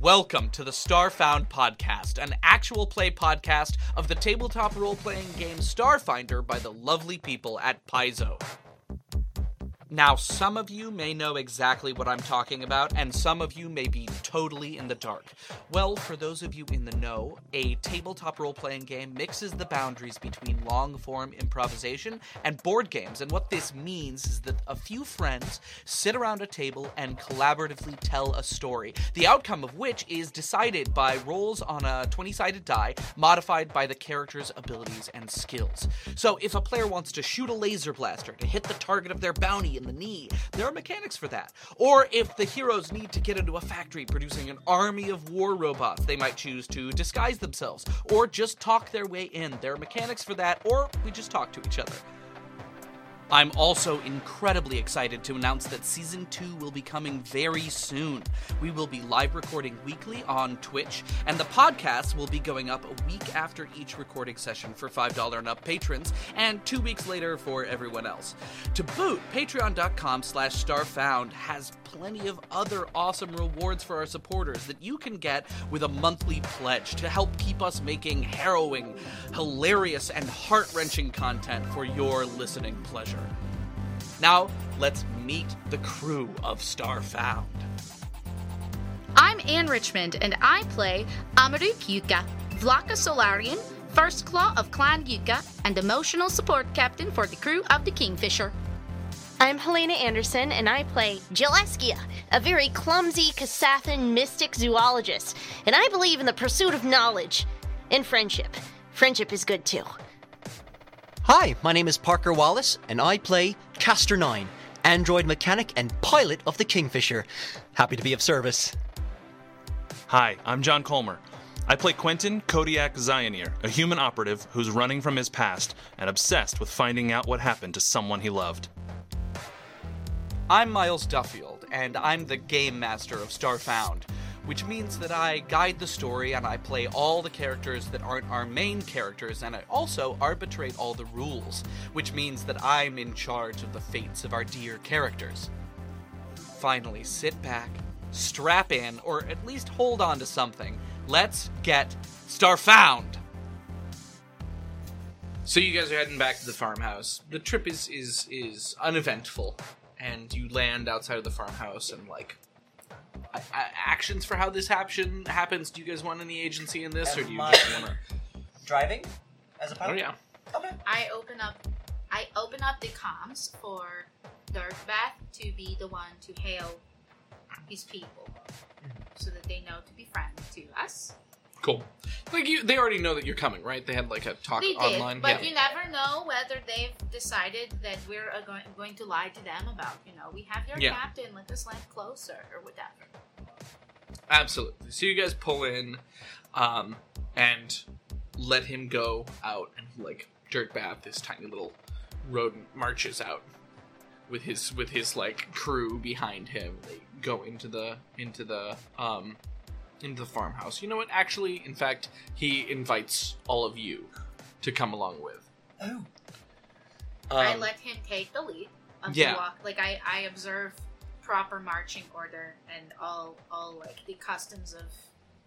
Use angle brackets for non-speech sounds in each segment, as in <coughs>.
Welcome to the Starfound Podcast, an actual play podcast of the tabletop role playing game Starfinder by the lovely people at Paizo. Now, some of you may know exactly what I'm talking about, and some of you may be totally in the dark. Well, for those of you in the know, a tabletop role playing game mixes the boundaries between long form improvisation and board games, and what this means is that a few friends sit around a table and collaboratively tell a story, the outcome of which is decided by rolls on a 20 sided die, modified by the character's abilities and skills. So, if a player wants to shoot a laser blaster to hit the target of their bounty in the knee, there are mechanics for that. Or if the heroes need to get into a factory producing an army of war robots, they might choose to disguise themselves or just talk their way in. There are mechanics for that, or we just talk to each other. I'm also incredibly excited to announce that season 2 will be coming very soon. We will be live recording weekly on Twitch, and the podcast will be going up a week after each recording session for $5 and up patrons, and two weeks later for everyone else. To boot, patreon.com slash starfound has plenty of other awesome rewards for our supporters that you can get with a monthly pledge to help keep us making harrowing, hilarious, and heart-wrenching content for your listening pleasure. Now, let's meet the crew of Starfound. I'm Anne Richmond, and I play Amaruk Yuka, Vlaka Solarian, First Claw of Clan Yuka, and emotional support captain for the crew of the Kingfisher. I'm Helena Anderson, and I play Gilleskia, a very clumsy Kasathan mystic zoologist, and I believe in the pursuit of knowledge and friendship. Friendship is good too. Hi, my name is Parker Wallace, and I play Caster 9, android mechanic and pilot of the Kingfisher. Happy to be of service. Hi, I'm John Colmer. I play Quentin Kodiak Zioneer, a human operative who's running from his past and obsessed with finding out what happened to someone he loved. I'm Miles Duffield, and I'm the game master of Starfound, which means that I guide the story and I play all the characters that aren't our main characters, and I also arbitrate all the rules, which means that I'm in charge of the fates of our dear characters. Finally, sit back, strap in, or at least hold on to something. Let's get Starfound! So you guys are heading back to the farmhouse. The trip is is is uneventful, and you land outside of the farmhouse and like a- a- actions for how this happen happens. Do you guys want any agency in this, or do you Am just want to? Driving as a Oh pilot. yeah. Okay. I open up I open up the comms for Dirtbath to be the one to hail his people. Mm-hmm. So that they know to be friendly to us. Cool. Like you, they already know that you're coming, right? They had like a talk They did, online. but yeah. you never know whether they've decided that we're uh, going, going to lie to them about, you know, we have your Yeah. captain, let us land closer, or whatever. Absolutely. So you guys pull in, um, and let him go out, and like Dirtbath, this tiny little rodent, marches out with his with his like crew behind him. They go into the into the um into the farmhouse. You know what? Actually, in fact, he invites all of you to come along with. Oh. I Um, let him take the lead of yeah. the walk. Like I, I observe proper marching order and all, all like the customs of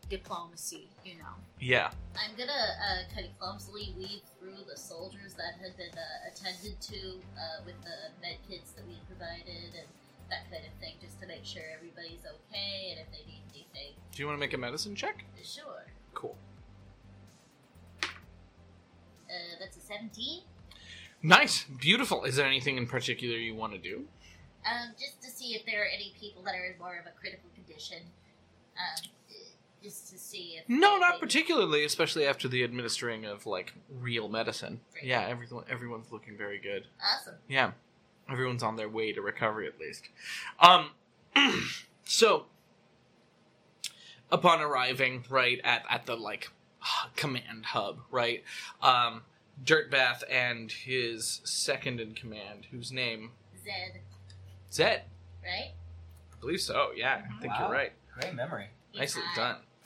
diplomacy. You know. yeah. I'm gonna uh, kind of clumsily weave through the soldiers that had been uh, attended to uh, with the med kits that we provided and that kind of thing, just to make sure everybody's okay and if they need anything. Do you want to make a medicine check? Sure. Cool. Uh, that's a 17. Nice, beautiful. Is there anything in particular you want to do? Um, just to see if there are any people that are in more of a critical condition. Um, just to see if. No, not particularly, especially after the administering of like real medicine. Great. Yeah, everyone everyone's looking very good. Awesome. Yeah. Everyone's on their way to recovery at least. Um <clears throat> so upon arriving right at at the like <sighs> command hub, right? Um Dirtbath and his second in command, whose name Zed, Zed. right? I believe so. Yeah, I think Wow. you're right. Great memory. He's Nicely hot. done. <laughs>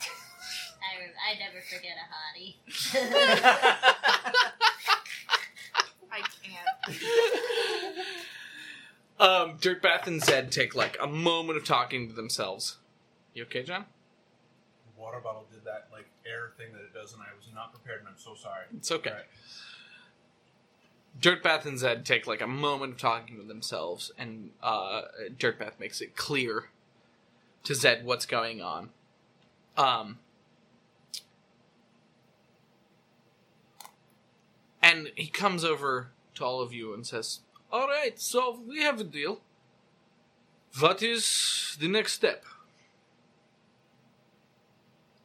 I, re- I never forget a hottie. <laughs> <laughs> I can't. Um, Dirtbath and Zed take like a moment of talking to themselves. You okay, John? water bottle did that like air thing that it does, and I was not prepared, and I'm so sorry. It's okay. Alright. Dirtbath and Zed take like a moment of talking to themselves, and uh, Dirtbath makes it clear to Zed what's going on. Um, and he comes over to all of you and says, "All right, so we have a deal. What is the next step?"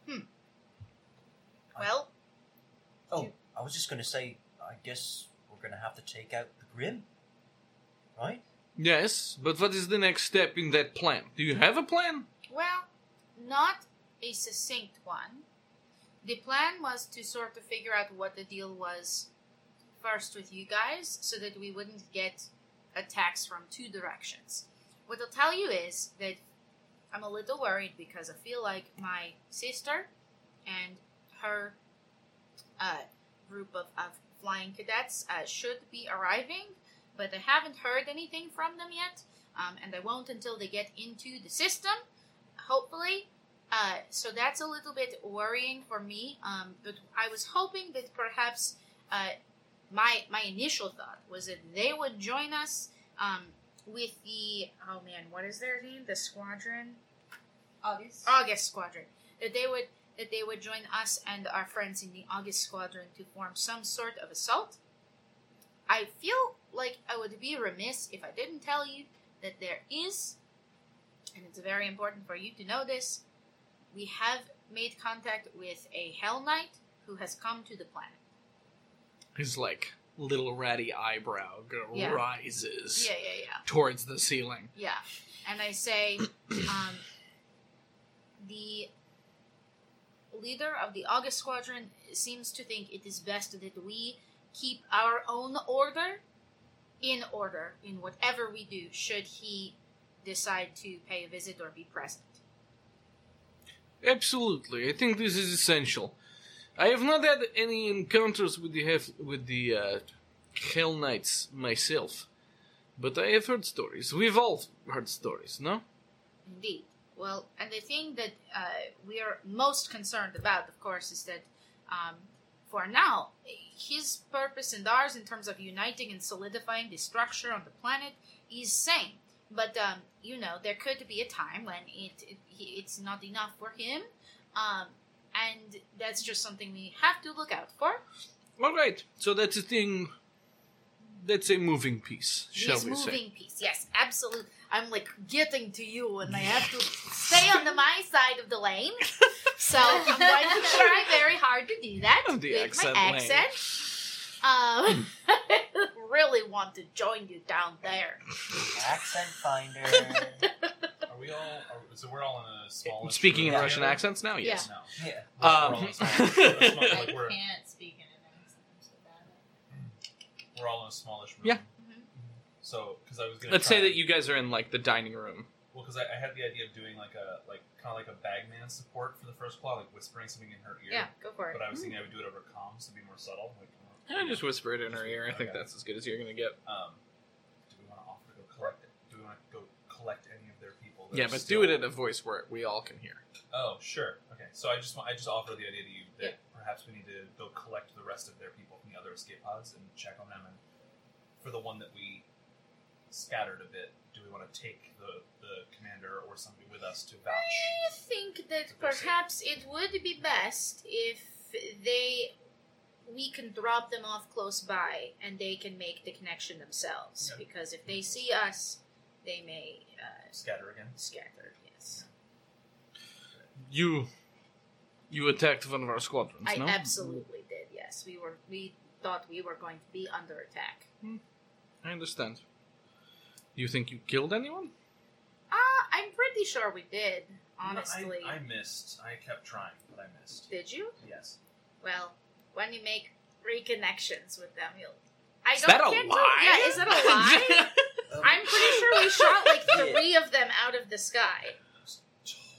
Hmm. Well, Oh, I was just going to say, I guess we're going to have to take out the Grim. Right? Yes, but what is the next step in that plan? Do you have a plan? well, not a succinct one. The plan was to sort of figure out what the deal was first with you guys so that we wouldn't get attacks from two directions. What I'll tell you is that I'm a little worried because I feel like my sister and her uh, group of, of flying cadets uh, should be arriving, but I haven't heard anything from them yet, um, and I won't until they get into the system, hopefully. Uh, so that's a little bit worrying for me, um, but I was hoping that perhaps uh, my my initial thought was that they would join us um, with the oh man, what is their name? The squadron. August. August Squadron. That they would that they would join us and our friends in the August Squadron to form some sort of assault. I feel like I would be remiss if I didn't tell you that there is, and it's very important for you to know this. We have made contact with a Hell Knight who has come to the planet. His like little ratty eyebrow go- Yeah. rises Yeah, yeah, yeah. towards the ceiling. Yeah, and I say, <coughs> um, the leader of the August Squadron seems to think it is best that we keep our own order in order in whatever we do, should he decide to pay a visit or be present. Absolutely, I think this is essential. I have not had any encounters with the hef- with the uh, Hell Knights myself, but I have heard stories. We've all heard stories, no? Indeed. Well, and the thing that uh, we are most concerned about, of course, is that um, for now, his purpose and ours in terms of uniting and solidifying the structure on the planet is same. But um, you know, there could be a time when it, it it's not enough for him, um, and that's just something we have to look out for. All right, so that's a thing. That's a moving piece, shall Yes, we moving say? Moving piece. Yes, absolutely. I'm like getting to you, and I have to stay on the my side of the lane. <laughs> So I'm going to try very hard to do that The with accent my lane. accent. Um, <laughs> really want to join you down there. Accent finder. Are we all? Are, so we're all in a small. Speaking in Yeah. Russian accents now, yes. No. yeah. We're, Um, we're all in a small, we're a small- I like we're, can't speak in an accent. I'm so bad at it. we're all in a smallish room. Yeah. So, because I was gonna. Let's try say that you guys are in like the dining room. Well, because I, I had the idea of doing like a like kind of like a bagman support for the first claw, like whispering something in her ear. Yeah, go for it. But I was thinking I would do it over comms to be more subtle. Like, I just whisper it in her ear. I think Okay. that's as good as you're gonna get. Um, do we want to offer to go collect it? Do we want to go collect any of their people? that Yeah, but still- do it in a voice where we all can hear. Oh, sure. Okay, so I just want I just offer the idea to you that perhaps we need to go collect the rest of their people from the other escape pods and check on them. And for the one that we scattered a bit, do we want to take the the commander or somebody with us to vouch? I think that perhaps it would be best if they we can drop them off close by and they can make the connection themselves. Yeah. Because if they mm-hmm. see us, they may uh, Scatter again. scatter. Yes, You, you attacked one of our squadrons. I no? absolutely did. Yes, we were. We thought we were going to be under attack. I understand. Do you think you killed anyone? Uh, I'm pretty sure we did. Honestly, I, I missed. I kept trying, but I missed. did you? Yes. Well, when you make reconnections with them, you'll. I Is don't that a can't lie? tell- Yeah, is that a lie? <laughs> I'm pretty sure we <laughs> shot like three of them out of the sky.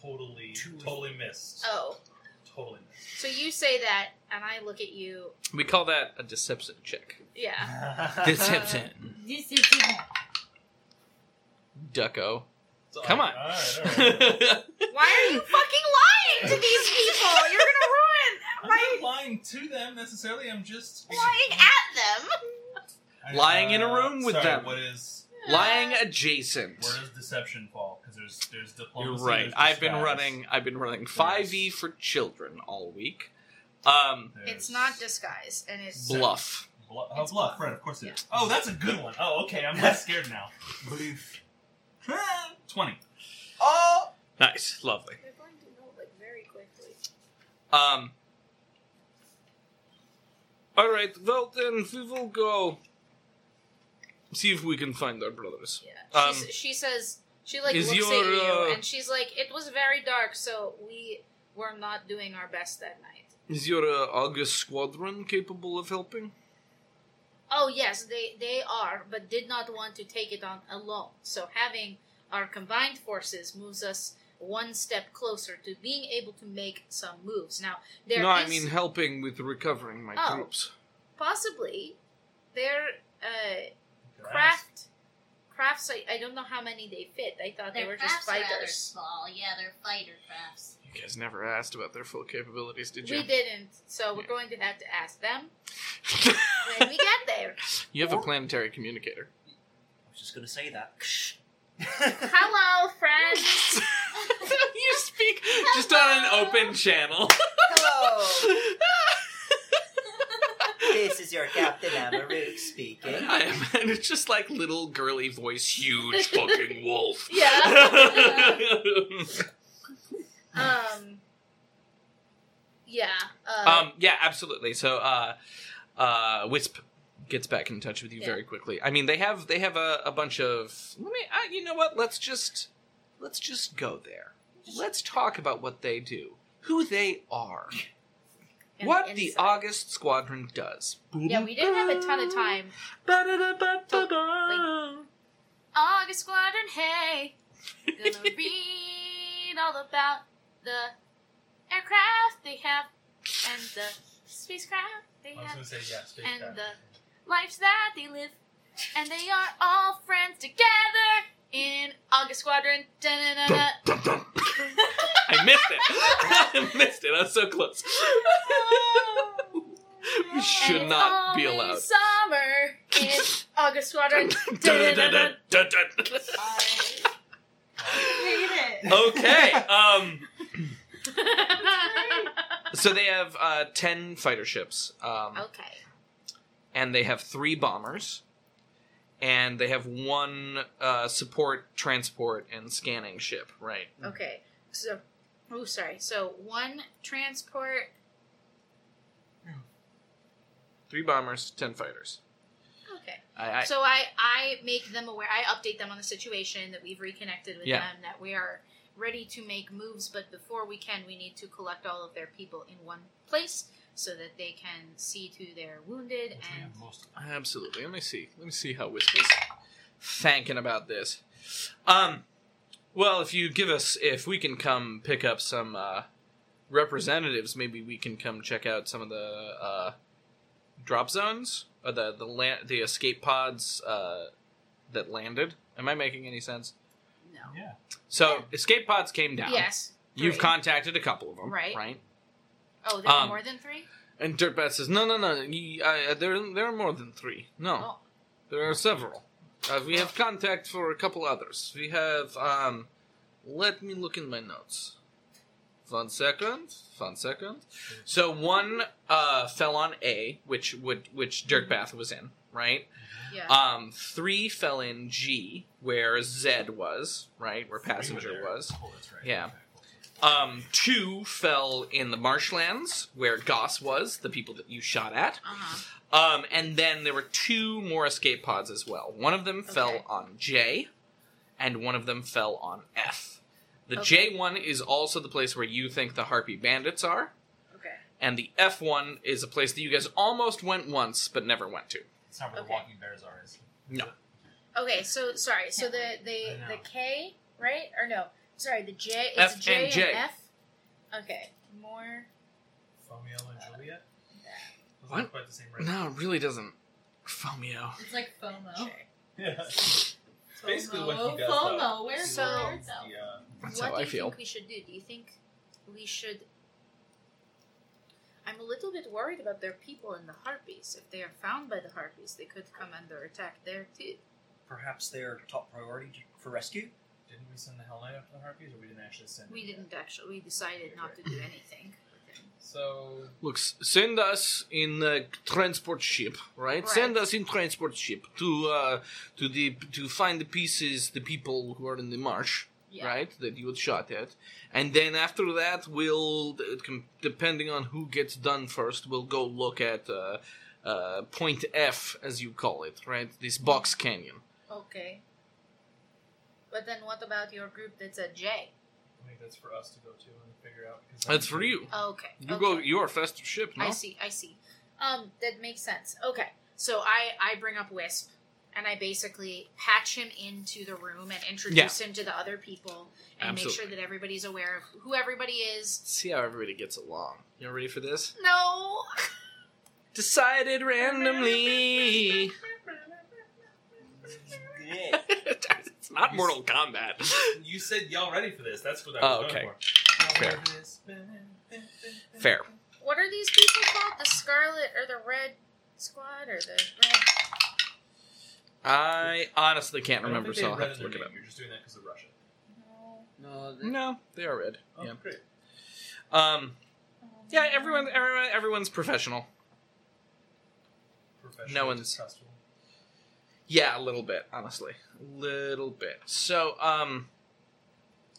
Totally, totally missed. Oh, Totally missed. so you say that, and I look at you. We call that a deception check. Yeah. <laughs> Deception. This <laughs> is Ducko. Come on. Why are you fucking lying to these people? You're gonna ruin I'm not lying to them necessarily. I'm just lying at them. I, Lying in a uh, room with sorry, them. What is Lying adjacent. where does deception fall? Because there's there's diplomacy. You're right. I've been running. I've been running five E for children all week. Um, It's not disguise, and it's bluff. Bluff, oh, bluff, bluff. right? Of course it Yeah. is. Oh, that's a good one. Oh, okay. I'm less scared now. Bluff. <laughs> Twenty. Oh! Nice, lovely. We're going to know like very quickly. Um. All right. Well, then we will go. See if we can find our brothers. Yeah. Um, she says she like looks your, at you, uh, and she's like, "It was very dark, so we were not doing our best that night." Is your uh, August squadron capable of helping? Oh yes, they they are, but did not want to take it on alone. So having our combined forces moves us one step closer to being able to make some moves. Now there no, I mean helping with recovering my Oh. troops. possibly their uh. Craft crafts. I, I don't know how many they fit. I thought they were just crafts are rather fighters. small. Yeah, they're fighter crafts. You guys never asked about their full capabilities, did you? We didn't, so we're Yeah. going to have to ask them <laughs> when we get there. you have a planetary communicator. I was just gonna say that. <laughs> Hello, friends. <laughs> you speak just on an open channel. Hello! This is your Captain Amaruk speaking. I am, and it's just like little girly voice, huge fucking wolf. <laughs> Yeah. <laughs> Um. Yeah. Uh, um, yeah, absolutely. So, uh, uh, Wisp gets back in touch with you Yeah. very quickly. I mean, they have they have a, a bunch of. Let me. Uh, you know what? Let's just let's just go there. Let's talk about what they do, who they are, and what the inside. August Squadron does. Yeah, we didn't have a ton of time. August Squadron, hey, gonna <laughs> read all about the aircraft they have and the spacecraft they I was have gonna say yeah. Space and the lives that they live, and they are all friends together in August Squadron. Da-na-na-na. I missed it. <laughs> I missed it. I was so close. we should And not be only allowed. Summer in August Squadron. <laughs> Da-da-da-da. okay. Um. <laughs> So they have uh, ten fighter ships, um, okay. and they have three bombers, and they have one uh, support, transport, and scanning ship. Right. Okay. So, oh, sorry. So one transport. Three bombers, ten fighters. Okay. I, I, so I I make them aware. I update them on the situation that we've reconnected with Yeah. them. That we are ready to make moves, but before we can, we need to collect all of their people in one place so that they can see to their wounded and. Absolutely. Let me see. Let me see how Wisp is thinking about this. Um, well, if you give us, if we can come pick up some uh, representatives, maybe we can come check out some of the uh, drop zones or the the land, the escape pods uh, that landed. Am I making any sense? no. Yeah. So escape pods came down. Yes. You've contacted a couple of them, Right. Right. Oh, there are um, more than three. And Dirtbath says, "No, no, no. You, uh, there, there are more than three. No." Oh. There are several. Uh, we have contact for a couple others. We have, um, let me look in my notes. One second. One second. So one uh, fell on A, which would which Dirtbath was in, right? Yeah. Um, three fell in G, where Z was, right, where passenger was. Oh, that's right. Yeah. Okay, cool. Um, two fell in the marshlands, where Goss was, the people that you shot at. uh-huh. Um, and then there were two more escape pods as well. One of them Okay. fell on J, and one of them fell on F. The Okay. J one is also the place where you think the Harpy Bandits are, Okay. and the F one is a place that you guys almost went once but never went to. It's not where Okay. the walking bears are. Is it? No. Okay. So sorry. So the the the K right or no? Sorry. The J. It's F J and J. F. Okay. More. Fomio and Juliet. Those What? quite the same race. No, it really doesn't. Fomio. It's like FOMO. J. Yeah. <laughs> It's basically what FOMO, he does. FOMO, though. where's So- the? Yeah. That's what how do I you feel. think we should do? Do you think we should? I'm a little bit worried about their people and the harpies. If they are found by the harpies, they could come under attack there too. Perhaps they're top priority for rescue? Didn't we send the Hell Knight after the Harpies, or we didn't actually send? We him didn't actually. We decided not to do anything with him. So Look, s- send us in a transport ship, right? Send us in transport ship to uh, to the to find the pieces, the people who are in the marsh, Yeah. right? That you had shot at, and then after that, we'll it can- depending on who gets done first, we'll go look at uh, uh, Point F, as you call it, right? This box canyon. Okay. But then what about your group that's a J? I think that's for us to go to and figure out. Because That's for you. Okay. You okay. go. You are faster ship, no? I see. I see. Um, that makes sense. Okay, so I I bring up Wisp, and I basically patch him into the room and introduce him to the other people, and make sure that everybody's aware of who everybody is. See how everybody gets along. You ready for this? No. <laughs> Decided randomly. <laughs> <laughs> Yeah. it's not Mortal Kombat. <laughs> You said y'all ready for this. That's what I Oh, was okay. going for. Fair. Fair. What are these people called? The Scarlet or the Red Squad or the Red? I honestly can't I remember, so I'll have to look it up. You're just doing that because of Russia. No. No, they- No, they are red. Oh, Yeah. great. Um. Yeah, everyone, everyone, everyone's professional. Professional, No one's- distrustful. Yeah, a little bit, honestly, a little bit. So, um,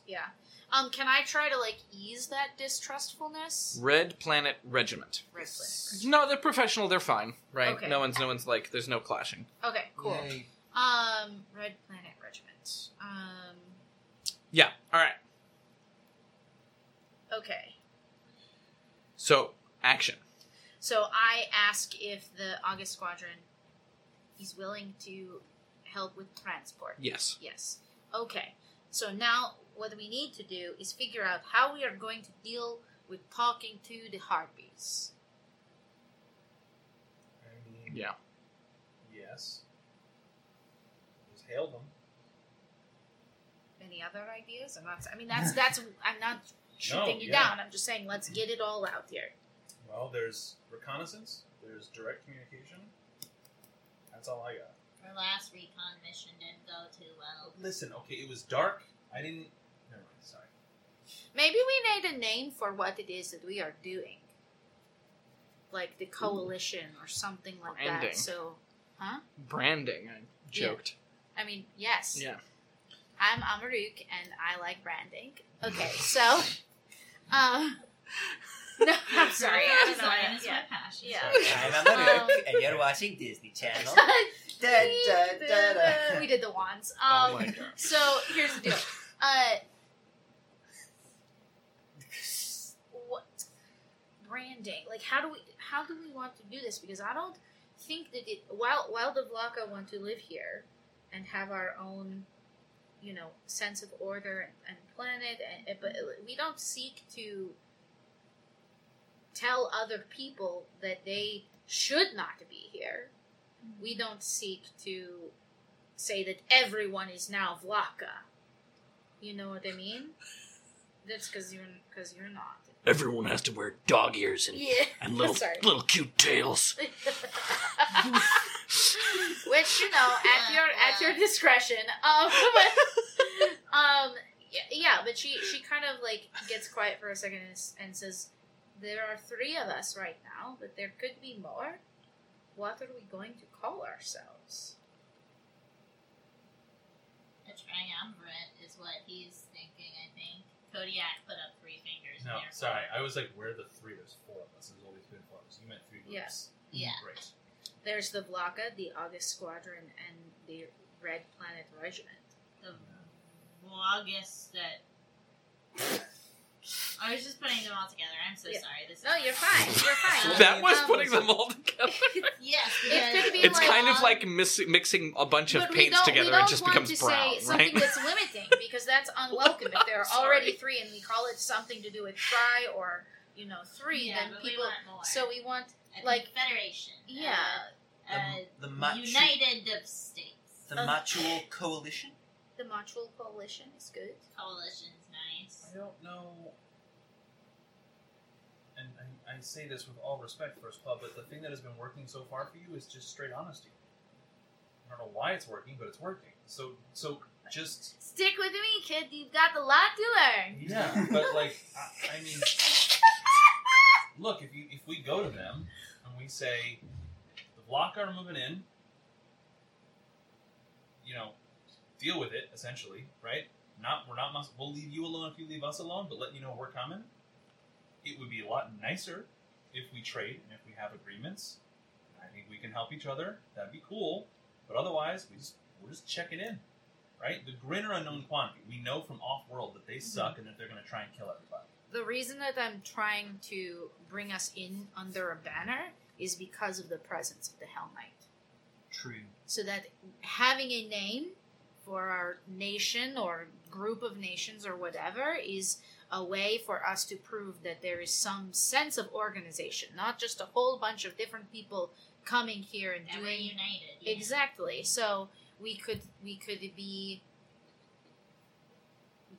Yeah. Um, can I try to like ease that distrustfulness? Red Planet Regiment. Red Planet. No, they're professional. They're fine, right? Okay. No one's, no one's like, there's no clashing. Okay, cool. Yay. Um, Red Planet Regiment. Um, Yeah. All right. okay. So, action. So I ask if the August Squadron is willing to help with transport. Yes. Yes. Okay. So now what we need to do is figure out how we are going to deal with talking to the harpies. I mean, Yeah. yes. Just hail them. Any other ideas? I'm not. I mean, that's <laughs> that's. I'm not shooting you yeah. down. I'm just saying, let's get it all out here. Well, there's reconnaissance. There's direct communication. That's all I got. Our last recon mission didn't go too well. Listen, okay, it was dark. I didn't. Never mind. Sorry. Maybe we need a name for what it is that we are doing, like the coalition or something like Branding. that. So, huh? Branding. I joked. I mean, yes. Yeah. I'm Amaruk and I like branding. Okay, so um <laughs> No, I'm sorry. I don't know. Design why- Yeah. my passion. Yeah. I'm Amaruk, Um, and you're watching Disney Channel. <laughs> Da, da, da, da. we did the wands. Um, Oh my god. So here's the deal. Uh, what branding? Like, how do we how do we want to do this? Because I don't think that it. While while the Vlaka want to live here and have our own, you know, sense of order and, and planet, and, but we don't seek to tell other people that they should not be here. We don't seek to say that everyone is now Vlaka. You know what I mean? That's because you're because you're not. Everyone has to wear dog ears and, Yeah. and little <laughs> Sorry. little cute tails. <laughs> Which you know, at your at your discretion. <laughs> Um, but, um, yeah, yeah, but she she kind of like gets quiet for a second and, and says, "There are three of us right now, but there could be more. What are we going to call ourselves?" A triumvirate is what he's thinking, I think. Kodiak put up three fingers. No, the air. sorry. I was like, where are the three? There's four of us. There's always been four of us. You meant three Yeah. groups. Yeah. Great. There's the Vlaka, the August Squadron, and the Red Planet Regiment. The vlogus that. I was just putting them all together. I'm so Yeah. sorry. This is No, you're fine. You're fine. <laughs> That was Um, putting them all together. <laughs> Yes, It could be It's like, kind of um, like mis- mixing a bunch of But we paints don't, together. we don't It just want becomes to brown, say something that's limiting because that's <laughs> unwelcome. if there are already three and we call it something to do with try or you know three, Yeah, then but we people. more. So we want a like- federation. Yeah. Uh, uh, The, the, machu- United of States. the Uh, Machual Coalition? the Mutual Coalition is good. Coalition's nice. I don't know. and I, I say this with all respect, First Claw, but the thing that has been working so far for you is just straight honesty. I don't know why it's working, but it's working. So, so just Stick with me, kid. You've got a lot to learn. yeah, but like, I, I mean, <laughs> look, if you if we go to them and we say the block are moving in, you know, deal with it essentially, right? Not we're not mus- we'll leave you alone if you leave us alone, but let you know we're coming. It would be a lot nicer if we trade and if we have agreements. I think we can help each other. That'd be cool. But otherwise, we just we're just checking in, right? The Grim unknown quantity. We know from off world that they mm-hmm. suck and that they're going to try and kill everybody. The reason that I'm trying to bring us in under a banner is because of the presence of the Hell Knight. True. so that having a name for our nation or group of nations or whatever is a way for us to prove that there is some sense of organization, not just a whole bunch of different people coming here and we're doing united. yeah. exactly. So we could we could be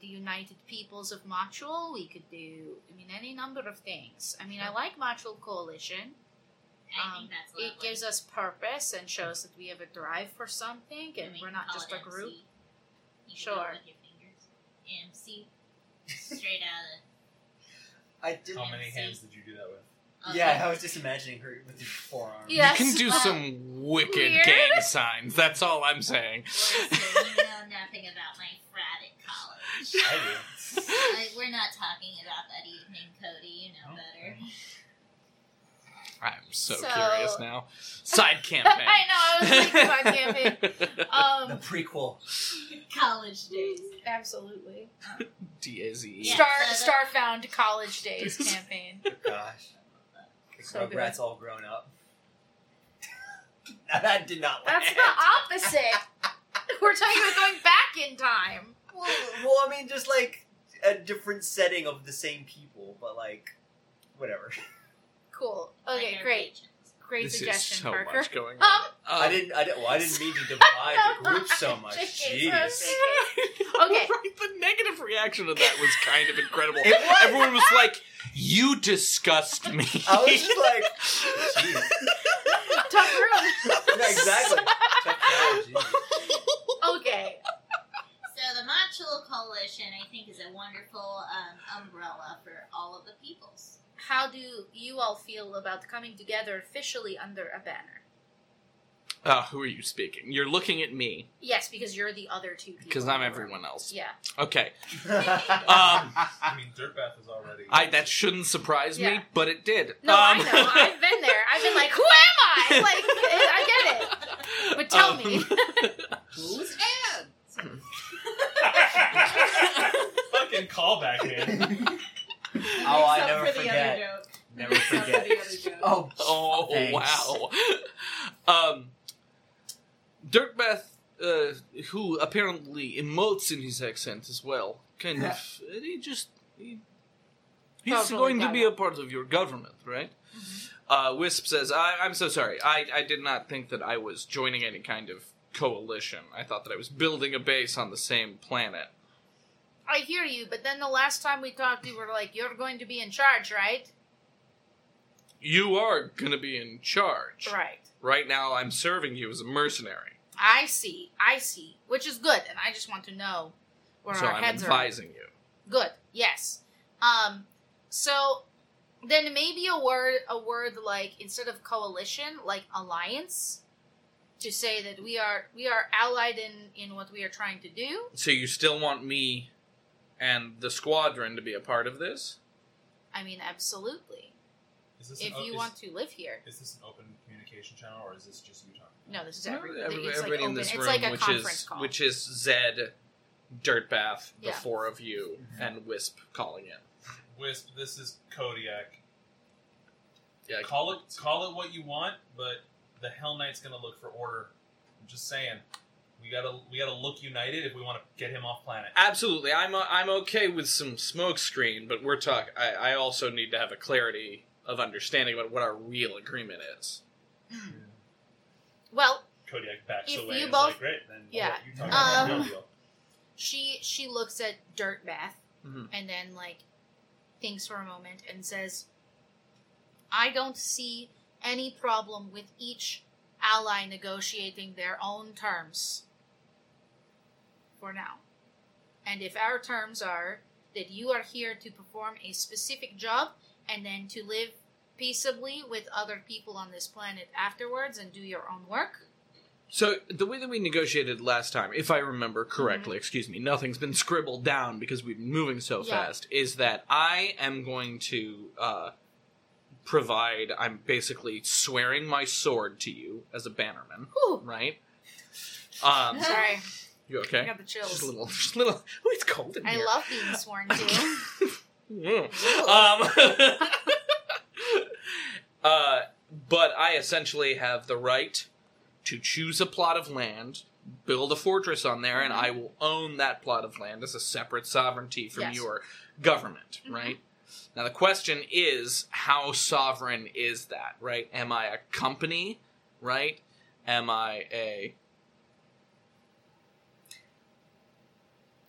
the United Peoples of Machul. We could do I mean any number of things. I mean I like Machul Coalition I um, think that's it gives us purpose and shows that we have a drive for something and we we're not just a group. You Sure. Do it with your fingers. MC. Straight out I did. How many Fancy. hands did you do that with? of. Yeah, I was just imagining her with your forearm. Yes. You can do Well, uh, some wicked weird. gang signs. That's all I'm saying. Listen, you know nothing about my frat at college. I do. Like, we're not talking about that evening, Cody. You know better. I'm so, So- curious now. <laughs> Side campaign. I know, I was thinking about <laughs> campaign. The Um, prequel. College days. absolutely. D A Z E. Yeah, Star so the- Starfound College Days <laughs> campaign. Gosh. The So good. Rugrats all grown up. that did not That's land. the opposite. We're talking about going back in time. Well, well, I mean, just like a different setting of the same people, but like, whatever. Cool. Okay, our great. patrons. Great This is suggestion, so Parker. much going Um, on. I didn't. I didn't. Well, I didn't mean to <laughs> divide the group so <laughs> much. Okay, Jeez. so- <laughs> Okay. Right, the negative reaction to that was kind of incredible. It was. Everyone was like, "You disgust me." I was just like, jeez. Tough room. Yeah, exactly. Tough. Okay. So the Montreal Coalition, I think, is a wonderful um, umbrella for all of the peoples. How do you all feel about coming together officially under a banner? Uh, who are you speaking? You're looking at me Yes, because you're the other two people. because I'm the room. everyone else. Yeah. Okay, <laughs> um, I mean, Dirtbath is already. I that shouldn't surprise Yeah. me, but it did. No, Um, I know. I've been there. I've been like, <laughs> who am I? Like, I get it. But tell me. Um, <laughs> Who's Anne? Fucking callback, man. <laughs> Oh, I never for the forget. other joke. Never forget. the other joke. Oh, Oh Thanks. wow. <laughs> Um, Dirtbath, uh, who apparently emotes in his accent as well, kind of. <laughs> He just he, he's Totally going to be it. a part of your government, right? Uh, Wisp says, I, "I'm so sorry. I, I did not think that I was joining any kind of coalition. I thought that I was building a base on the same planet." I hear you, but then the last time we talked, you were like, you're going to be in charge, right? You are going to be in charge. Right. Right now, I'm serving you as a mercenary, I see. I see. Which is good, and I just want to know where so our I'm heads are. advising you. Good. Yes. Um. So then maybe a word, a word like instead of coalition, like alliance, to say that we are we are allied in in what we are trying to do. So you still want me and the squadron to be a part of this? I mean, absolutely. Is this If an, o- you is, want to live here. is this an open communication channel or is this just you talking? No, this is No, every, every- it's like everybody open. in this it's room, like a which conference is call. which is Zed, Dirtbath, the Yeah. four of you, mm-hmm. and Wisp calling in. Wisp, this is Kodiak. Yeah, Call it call it what you want, but the Hell Knight's gonna look for order. I'm just saying. We gotta we gotta look united if we want to get him off planet. absolutely. I'm uh, I'm okay with some smoke screen, but we're talking. I, I also need to have a clarity of understanding about what our real agreement is. well, Kodiak backs If away you and both- like, great, then yeah. let you talk about Um, deal. she she looks at Dirtbath Mhm. and then like thinks for a moment and says, I don't see any problem with each ally negotiating their own terms for now. And if our terms are that you are here to perform a specific job and then to live peaceably with other people on this planet afterwards and do your own work, So the way that we negotiated last time, if I remember correctly, excuse me, nothing's been scribbled down because we've been moving so Yeah. fast, is that I am going to uh, provide. I'm basically swearing my sword to you as a bannerman, whew, right? Um, sorry, you okay? I got the chills. Just a little, just a little. Oh, <laughs> it's cold in I here. love being sworn to. <laughs> Yeah. Um, <laughs> uh, but I essentially have the right to choose a plot of land, build a fortress on there, and I will own that plot of land as a separate sovereignty from Yes. your government, Mhm. right? Now the question is, how sovereign is that, right? Am I a company, right? Am I a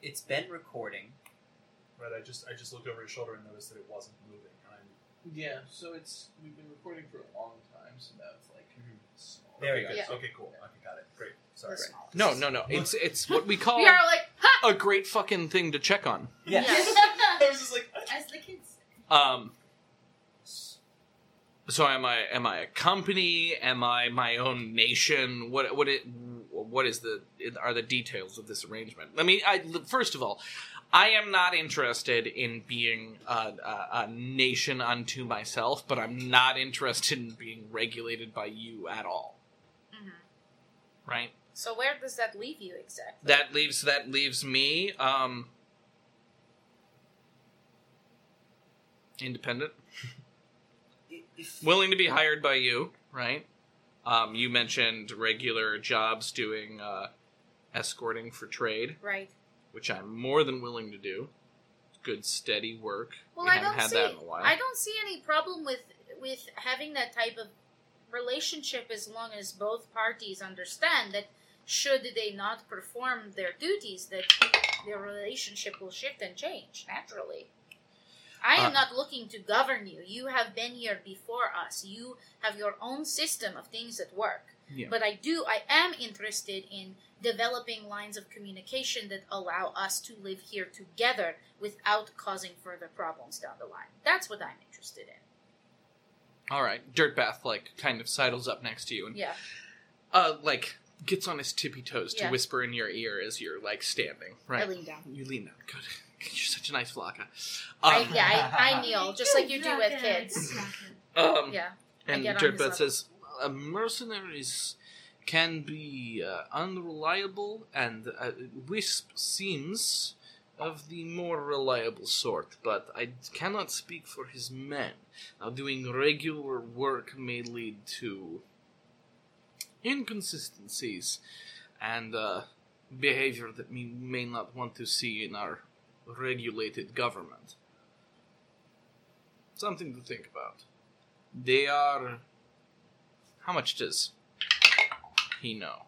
It's been recording. Right, I just I just looked over his shoulder and noticed that it wasn't moving. And I'm Yeah, so it's we've been recording for a long time, so now it's like small. There okay, you go. good. Yeah. Okay, cool. Okay, got it. Great. Sorry. The smallest. no, no, no? It's it's what we call <laughs> We are like, ha! a great fucking thing to check on. Yes. <laughs> I was just like, As the kids say. Um. So am I? Am I a company? Am I my own nation? What? What? It? What is the? Are the details of this arrangement? Let me. I first of all, I am not interested in being a, a, a nation unto myself, but I'm not interested in being regulated by you at all. Mhm. Right. So where does that leave you exactly? That leaves. That leaves me. Um. Independent. If, <laughs> willing to be hired by you, right? Um, you mentioned regular jobs doing uh, escorting for trade, right. which I'm more than willing to do. Good, steady work. Well, we I don't had see. that in a while. I don't see any problem with with having that type of relationship as long as both parties understand that should they not perform their duties, that their relationship will shift and change naturally. I am Uh, not looking to govern you. You have been here before us. You have your own system of things that work. Yeah. But I do, I am interested in developing lines of communication that allow us to live here together without causing further problems down the line. That's what I'm interested in. All right, Dirtbath like kind of sidles up next to you and Yeah. uh like gets on his tippy toes to Yeah. whisper in your ear as you're like standing. Right. I lean down. You lean down. Good. You're such a nice Vlaka. I, Um, yeah, I, I kneel, <laughs> just like you do with kids. um, Yeah. And get Dirtbath says, uh, mercenaries can be uh, unreliable, and uh, Wisp seems of the more reliable sort, but I cannot speak for his men. Now, doing regular work may lead to inconsistencies and uh, behavior that we may not want to see in our regulated government. Something to think about. They are. How much does he know?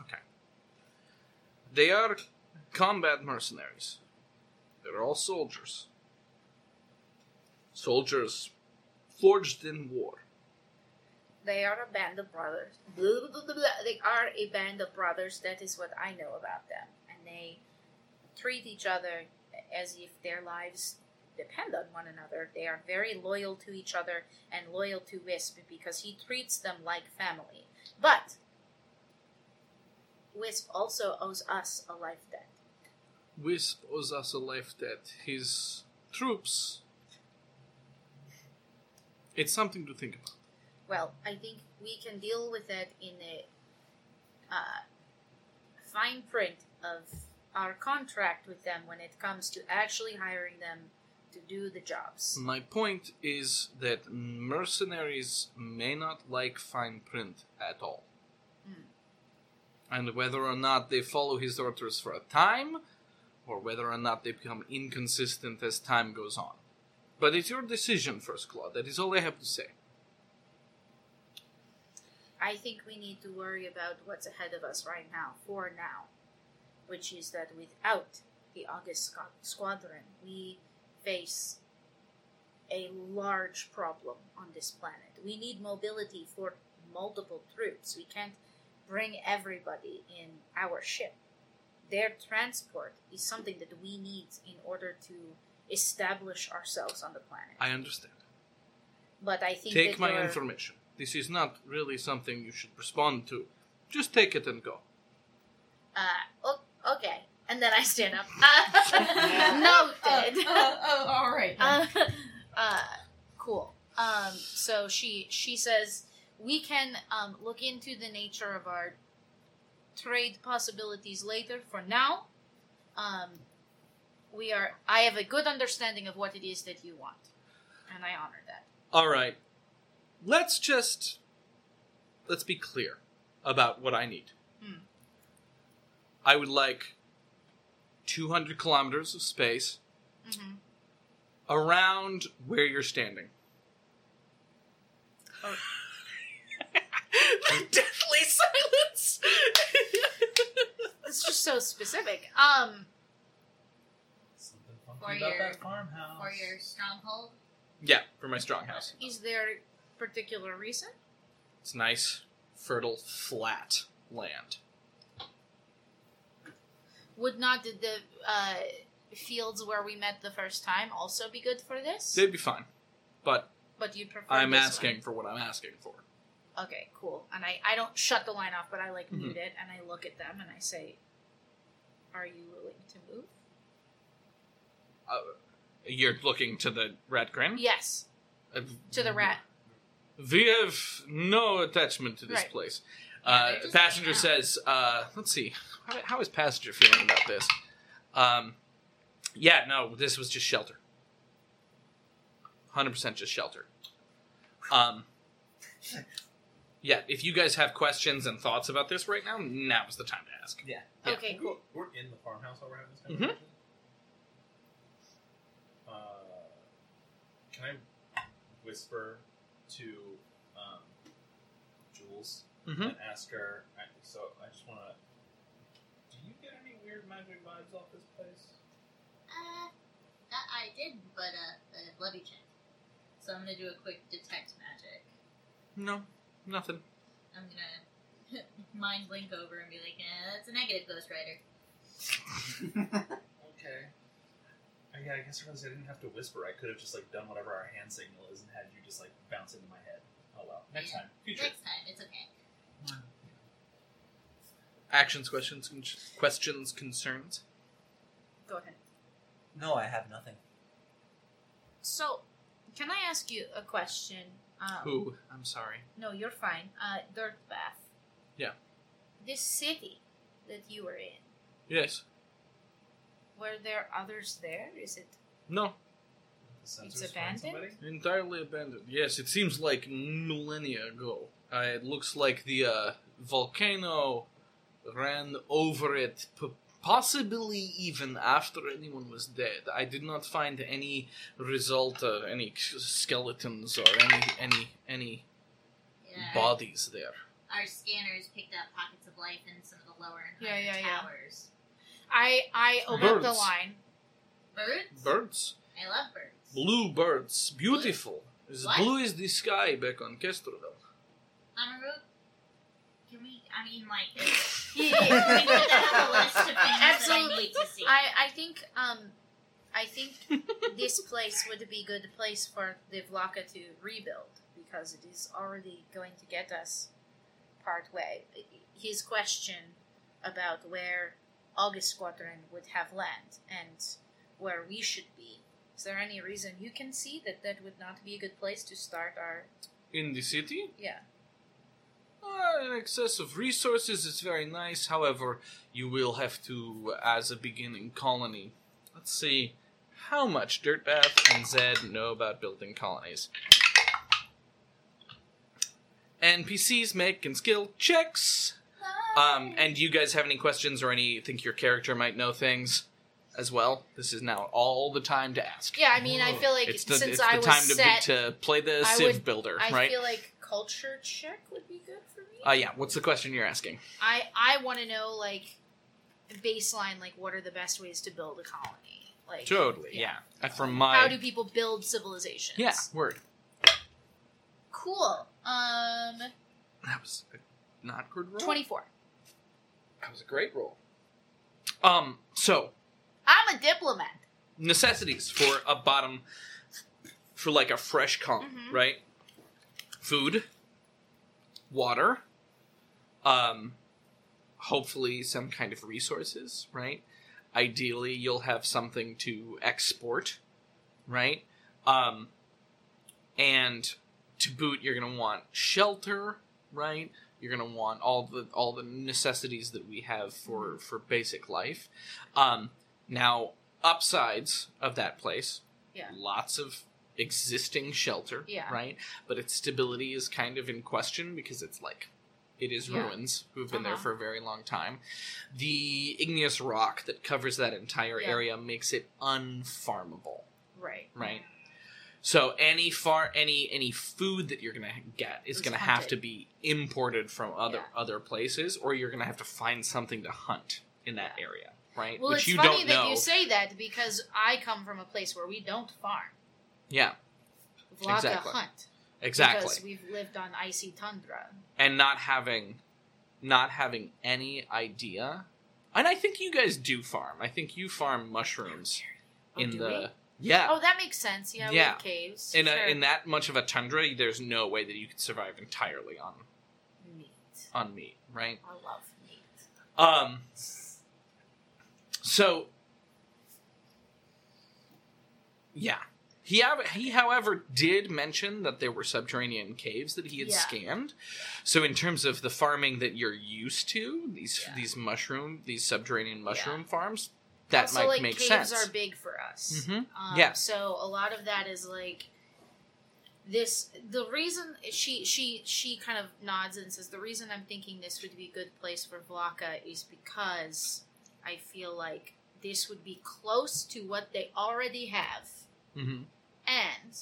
Okay. They are combat mercenaries. They're all soldiers. Soldiers forged in war. They are a band of brothers. Blah, blah, blah. They are a band of brothers. That is what I know about them. And they treat each other as if their lives depend on one another. They are very loyal to each other and loyal to Wisp because he treats them like family. But Wisp also owes us a life debt. Wisp owes us a life debt. His troops. It's something to think about. Well, I think we can deal with that in a uh, fine print of our contract with them when it comes to actually hiring them to do the jobs. My point is that mercenaries may not like fine print at all. Hmm. And whether or not they follow his orders for a time, or whether or not they become inconsistent as time goes on. But it's your decision, First Claw. That is all I have to say. I think we need to worry about what's ahead of us right now, for now, which is that without the August Squadron, we face a large problem on this planet. We need mobility for multiple troops. We can't bring everybody in our ship. Their transport is something that we need in order to establish ourselves on the planet. I understand. But I think Take my information. This is not really something you should respond to. Just take it and go. Uh, o- okay. And then I stand up. <laughs> Uh, noted. <laughs> Oh, oh, all right. Uh, <laughs> uh, cool. Um, so she she says we can um, look into the nature of our trade possibilities later. For now, um, we are. I have a good understanding of what it is that you want, and I honor that. All right. Let's just let's be clear about what I need. Hmm. I would like 200 kilometers of space Mm-hmm. around where you're standing. Oh <laughs> deathly silence. It's just so specific. Um, Something For about your- that farmhouse. For your stronghold? yeah, for my strong house. is there a particular reason? It's nice, fertile, flat land. Would not the, the uh, fields where we met the first time also be good for this? They'd be fine, but but you'd prefer. I'm asking for what I'm asking for. Okay, cool. And I I don't shut the line off, but I like Mhm. mute it and I look at them and I say, "Are you willing to move?" Uh, you're looking to the rat grin. Yes, Uh, to the rat. We have no attachment to this Right. place. Yeah, Uh, passenger says, uh, let's see, how, how is passenger feeling about this? Um, yeah, no, this was just shelter. 100% just shelter. Um, yeah, if you guys have questions and thoughts about this right now, now is the time to ask. Yeah. Yeah. Okay, cool. We're in the farmhouse while we're having this Mhm. conversation. Uh, can I whisper to um, Jules Mhm. and ask her? So I just want to. Do you get any weird magic vibes off this place? Uh, that I did, but uh, uh, let me check. So I'm gonna do a quick detect magic. No, nothing. I'm gonna <laughs> mind blink over and be like, eh, that's a negative Ghost Rider. <laughs> Okay. Uh, yeah, I guess I realized I didn't have to whisper. I could have just like done whatever our hand signal is and had you just like bounce into my head. Oh well. Next Yeah. time. Future. Next time, it's okay. Actions, questions, con- questions, concerns? Go ahead. No, I have nothing. So, can I ask you a question? Um, Who? I'm sorry. No, you're fine. Uh, Dirt Bath. Yeah. This city that you were in, Yes. were there others there? Is it? No. The sensors It's find abandoned? somebody? Entirely abandoned. Yes, it seems like millennia ago. Uh, it looks like the uh, volcano ran over it, p- possibly even after anyone was dead. I did not find any result of any skeletons or any any any Yeah. bodies there. Our scanners picked up pockets of life in some of the lower and Yeah, higher yeah, yeah. towers. I I opened the line. Birds? Birds, I love birds. blue birds, beautiful, as What? blue as the sky back on Kestrel. Amaruk, can we? I mean, like, <laughs> we put that list of things that I Absolutely. need to see? I I think um I think <laughs> this place would be a good place for the Vlaka to rebuild because it is already going to get us part way. His question about where August Squadron would have land and where we should be. Is there any reason you can see that that would not be a good place to start our In the city, yeah? In excess of resources is very nice. However, you will have to, as a beginning colony, let's see how much Dirtbath and Zed know about building colonies. NPCs make and skill checks. Um, and do you guys have any questions or any think your character might know things as well? This is now all the time to ask. Yeah, I mean, I feel like it's the, since it's I the was time set, to, to play the I Civ would- builder, I right? feel like culture check would be good for me. Uh, yeah. What's the question you're asking? I I want to know like baseline like what are the best ways to build a colony? Like Totally, yeah. And From my How do people build civilizations? yeah word. Cool. Um, That was a not good roll. twenty-four. That was a great roll. Um. So I'm a diplomat. necessities for a bottom for like a fresh calm, Mhm. right? Food, water, um, hopefully some kind of resources, right? Ideally, you'll have something to export, right? Um, and to boot, you're gonna want shelter, right? You're gonna want all the all the necessities that we have for for basic life. Um, now, upsides of that place, Yeah. lots of existing shelter, Yeah. right? But its stability is kind of in question because it's like it is Yeah. ruins who've been there Uh-huh. for a very long time. The igneous rock that covers that entire Yeah. area makes it unfarmable Right. right? So any far any any food that you're gonna get is gonna have to be imported from other Yeah. other places, or you're gonna have to find something to hunt in that area, right? Well, Which it's you funny don't that know. you say that because I come from a place where we don't farm. yeah, Vlaka Exactly. hunt. exactly. Because we've lived on icy tundra. And not having not having any idea. And I think you guys do farm. I think you farm mushrooms Oh, in the we? yeah. Oh, that makes sense. Yeah, Yeah. caves. in, sure. a, in that much of a tundra, there's no way that you could survive entirely on meat. on meat, right? I love meat. Um. So. Yeah, he he however did mention that there were subterranean caves that he had Yeah. scanned. So in terms of the farming that you're used to, these Yeah. these mushroom these subterranean mushroom farms, that also, might like, make caves sense. Caves are big for us. Mhm. Um, Yeah. So a lot of that is like this. The reason she she she kind of nods and says the reason I'm thinking this would be a good place for Vlaka is because I feel like this would be close to what they already have, hmm and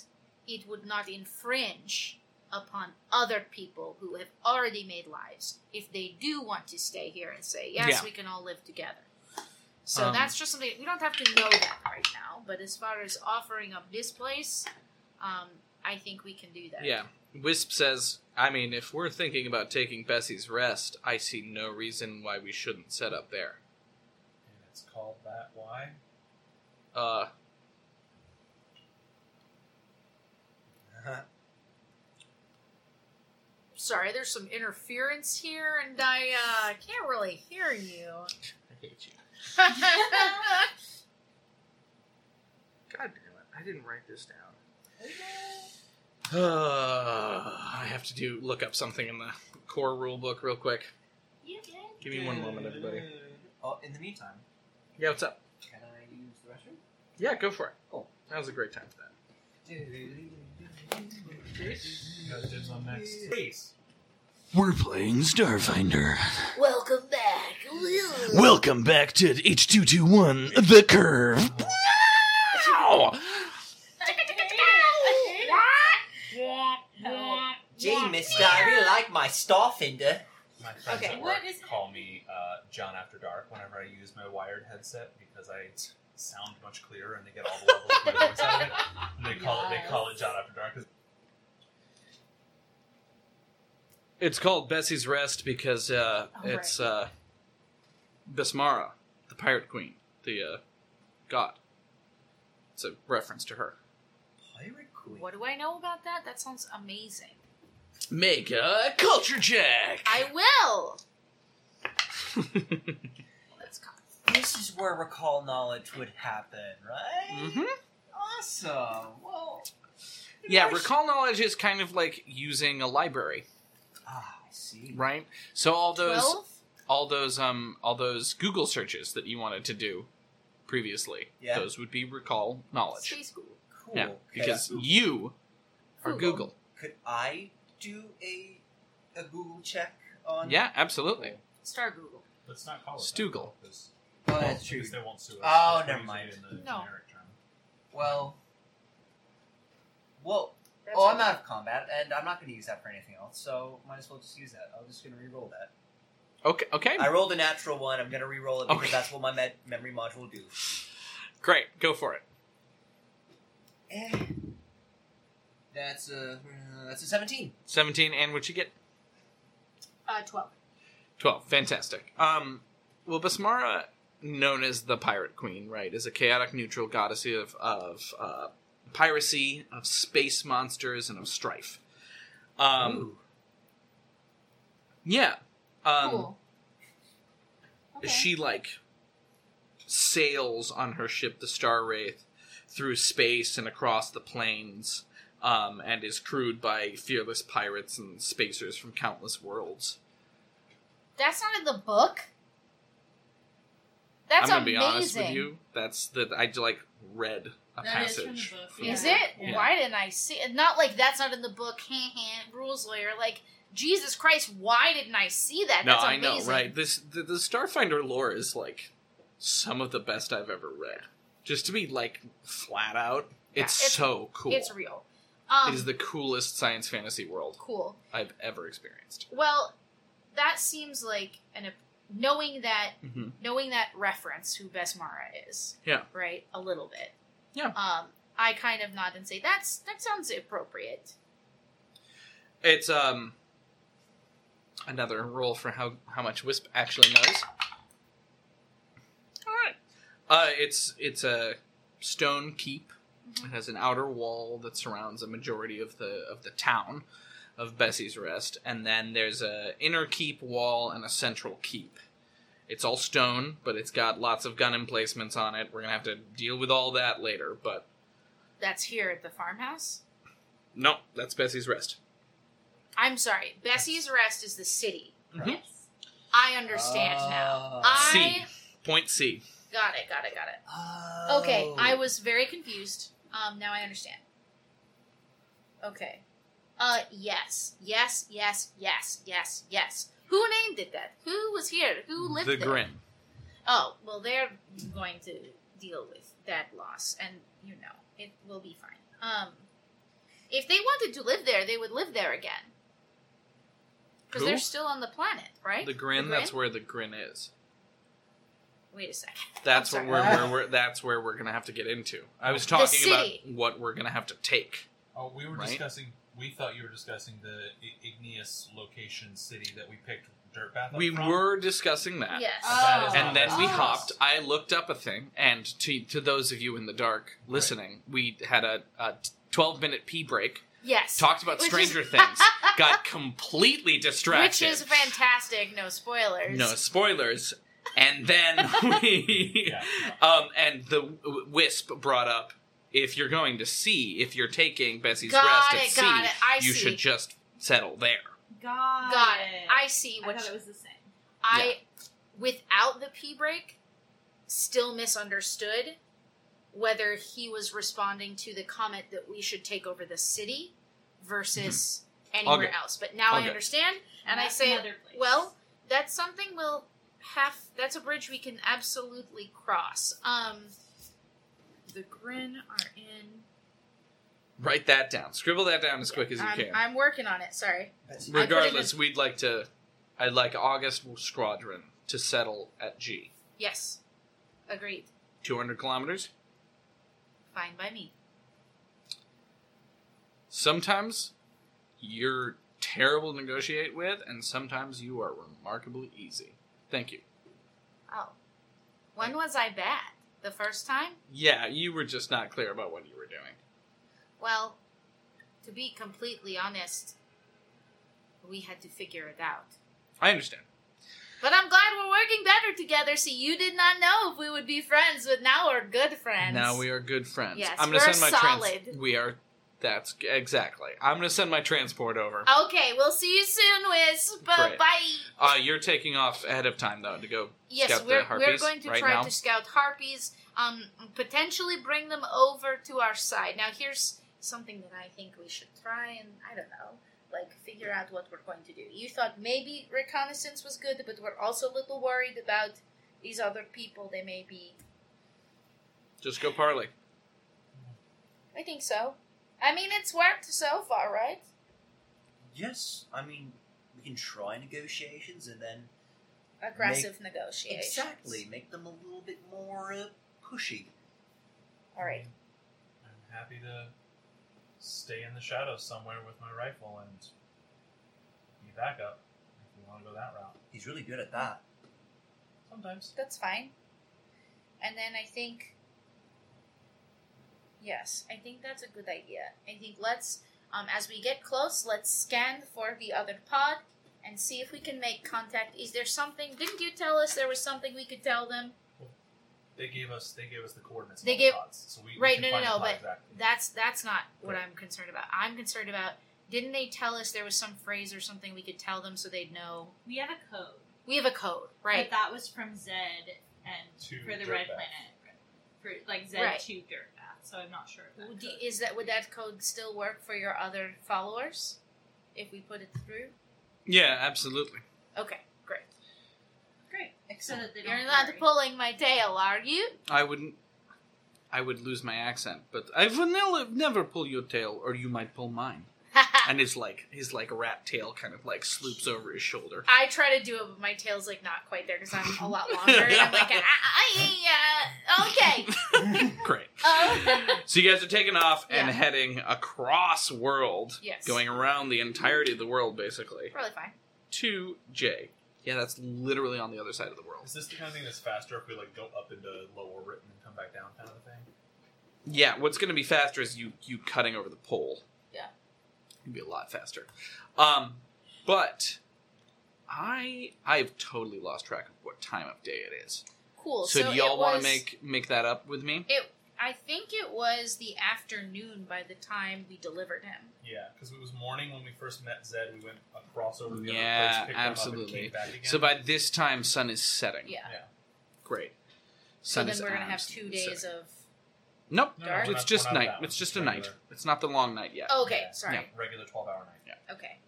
it would not infringe upon other people who have already made lives if they do want to stay here and say yes Yeah. we can all live together so Um, that's just something we don't have to know that right now but as far as offering up this place um, i think we can do that Yeah. Wisp says, I mean, if we're thinking about taking Bessie's rest, I see no reason why we shouldn't set up there. And it's called that. Why? Uh, sorry there's some interference here and i uh, can't really hear you I hate you. <laughs> God damn it. I didn't write this down. Uh, <sighs> I have to do look up something in the core rule book real quick. Give me one moment, everybody. Oh, in the meantime, Yeah, what's up? can I use the restroom? Yeah, go for it. Cool. That was a great time for that. You got dibs on next. Please. We're playing Starfinder. Welcome back. Welcome back to H221 The Curve. Wow! Gee, mister, I really like my Starfinder. My friends Okay. at What work is- call me uh, John After Dark whenever I use my wired headset because I sound much clearer and they get all the levels of my voice out of it. <laughs> And they call it they call it John After Dark. It's called Bessie's Rest because uh, Oh, right. it's uh, Besmara, the pirate queen, the uh, god. It's a reference to her. Pirate Queen. what do i know about that that sounds amazing Make a culture check. i will Let's <laughs> go. This is where recall knowledge would happen, right? mm-hmm. Awesome. Well, Yeah, I sh- recall knowledge is kind of like using a library, Ah, I see. right? So all those 12 all those um all those Google searches that you wanted to do previously, Yeah. those would be recall knowledge. Space Google. Cool. Yeah, Could because I- you are Google. Google. could I do a a Google check on? Yeah, absolutely. Star Google. Let's not call it Stoogle. That, because, Oh, that's true. they won't sue us. Oh, That's never usually mind. In the No. generic term. Well. Well. That's oh, I'm out of combat, and I'm not going to use that for anything else. So might as well just use that. I'm just going to re-roll that. Okay, okay. I rolled a natural one. I'm going to re-roll it because Okay. that's what my med- memory module will do. Great, go for it. Eh. That's a uh, that's a seventeen. 17, and what you get? Uh, 12. 12. Fantastic. Um, well, Besmara, known as the Pirate Queen, right, is a chaotic neutral goddess of, of uh, piracy, of space monsters, and of strife. Um, Ooh. yeah. Um, Cool. Okay. She, like, sails on her ship, the Star Wraith, through space and across the plains, um, and is crewed by fearless pirates and spacers from countless worlds. That's not in the book. That's I'm gonna be honest with you. That's that I like read a That is from the passage. book. Is it? Yeah. Why didn't I see it? Not like that's not in the book. Rules lawyer. Like Jesus Christ, why didn't I see that? no, That's I know, right? This the, the Starfinder lore is like some of the best I've ever read. Just to be like flat out, Yeah, it's, it's- so cool. It's real. Um, it is the coolest science fantasy world cool. I've ever experienced. Well, that seems like an knowing that Mhm. knowing that reference who Besmara is. Yeah. Right. A little bit. Yeah. Um, I kind of nod and say that's that sounds appropriate. It's um another roll for how how much Wisp actually knows. All right. Uh, it's it's a stone keep. It has an outer wall that surrounds a majority of the of the town of Bessie's Rest, and then there's a inner keep wall and a central keep. It's all stone, but it's got lots of gun emplacements on it. We're gonna have to deal with all that later, but That's here at the farmhouse. no, that's Bessie's Rest. I'm sorry. Bessie's Rest is the city. Mhm. Yes. I understand now. Oh. I C. Point C. got it. Got it. Got it. Oh. Okay, I was very confused. Um, now I understand. Okay. Uh, yes, yes, yes, yes, yes, yes. Who named it that? Who was here? Who lived there? The there? Grin. Oh, well, they're going to deal with that loss, and you know it will be fine. Um, if they wanted to live there, they would live there again. Because they're still on the planet, right? The Grin, that's where the Grin is. Wait a second. <laughs> That's I'm what we're, where we're <laughs> that's where we're gonna have to get into. I was talking about what we're gonna have to take. Oh, we were Right? discussing. We thought you were discussing the I- igneous location city that we picked Dirtbath. up We from. were discussing that. Yes. That is And then we Oh. hopped. I looked up a thing, and to to those of you in the dark listening, we had a, a twelve minute pee break. Yes. Talked about Which Stranger is- <laughs> Things. Got completely distracted. Which is fantastic. No spoilers. No spoilers. And then <laughs> we, Yeah. um, and the w- Wisp brought up if you're going to sea, if you're taking Bessie's Got rest at it, sea, got it. I you see. should just settle there. Got, Got it. it. I see I what thought you- it was the same. I, without the pee break, still misunderstood whether he was responding to the comment that we should take over the city versus Mm-hmm. Anywhere else. But now All I good. understand, and I say, well, that's something we'll have. That's a bridge we can absolutely cross. Um, the Grin are in. Write that down. Scribble that down as quick as you I'm, can. I'm working on it. Sorry. I put it Regardless, in- we'd like to. I'd like August Squadron to settle at G. Yes. Agreed. 200 kilometers. Fine by me. Sometimes you're terrible to negotiate with, and sometimes you are remarkably easy. Thank you. Oh. When was I bad? The first time? Yeah, you were just not clear about what you were doing. Well, to be completely honest, we had to figure it out. I understand. But I'm glad we're working better together. See, you did not know if we would be friends, but now we're good friends. Now we are good friends. Yes, I'm gonna we're send my trans- solid. we are. That's exactly. I'm gonna send my transport over. Okay, we'll see you soon, Wisp. Great. Bye. Uh, you're taking off ahead of time though to go Yes, scout we're, the harpies we're going to right try now. to scout harpies, um, potentially bring them over to our side. Now, here's something that I think we should try and, I don't know, like figure out what we're going to do. You thought maybe reconnaissance was good, but we're also a little worried about these other people. They may be. Just go parley. I think so. I mean, it's worked so far, right? Yes, I mean we can try negotiations and then Aggressive negotiations. exactly make them a little bit more uh, pushy. All right. I'm happy to stay in the shadows somewhere with my rifle and be backup if we want to go that route. He's really good at that. Sometimes. That's fine. And then I think, yes, I think that's a good idea. I think let's, um, as we get close, let's scan for the other pod and see if we can make contact. Is there something? Didn't you tell us there was something we could tell them? They gave us they gave us the coordinates. They gave- the pods, so we, we right? can No, no, no. But exactly. that's that's not what Right. I'm concerned about. I'm concerned about. Didn't they tell us there was some phrase or something we could tell them so they'd know? We have a code. We have a code, right? But that was from Zed and To for the Dirtbath. Red Planet. For like Zed Right. to Dirtbath, so I'm not sure. That Would Is that would that code still work for your other followers if we put it through? Yeah, absolutely. Okay, great. Great. So that they You're not worry. pulling my tail, are you? I wouldn't. I would lose my accent, but I would never, never pull your tail, or you might pull mine. <laughs> and his like his like rat tail kind of like sloops over his shoulder. I try to do it, but my tail's like not quite there because I'm a lot longer. and I'm like, I, I, uh, okay. <laughs> Great. Um, <laughs> So you guys are taking off and Yeah. heading across world, Yes. going around the entirety of the world, basically, really fine. to J. Yeah, that's literally on the other side of the world. Is this the kind of thing that's faster if we like go up into low orbit and then come back down, kind of a thing? Yeah, what's going to be faster is you you cutting over the pole. Yeah. It'd be a lot faster. Um, but I I've totally lost track of what time of day it is. Cool. So, So, do y'all want to make make that up with me? it? I think it was the afternoon by the time we delivered him. Yeah, because it was morning when we first met Zed. We went across over to the Yeah, other place, picked up, and absolutely. came back again. So by this time, sun is setting. Yeah. yeah. Great. So Sun then is we're gonna have two days setting. of. Nope. No, no, It's not- just we're not night. that. It's just a regular. night. It's not the long night yet. Oh, okay, Yeah, sorry. Yeah. Regular twelve hour night. Yeah. Okay.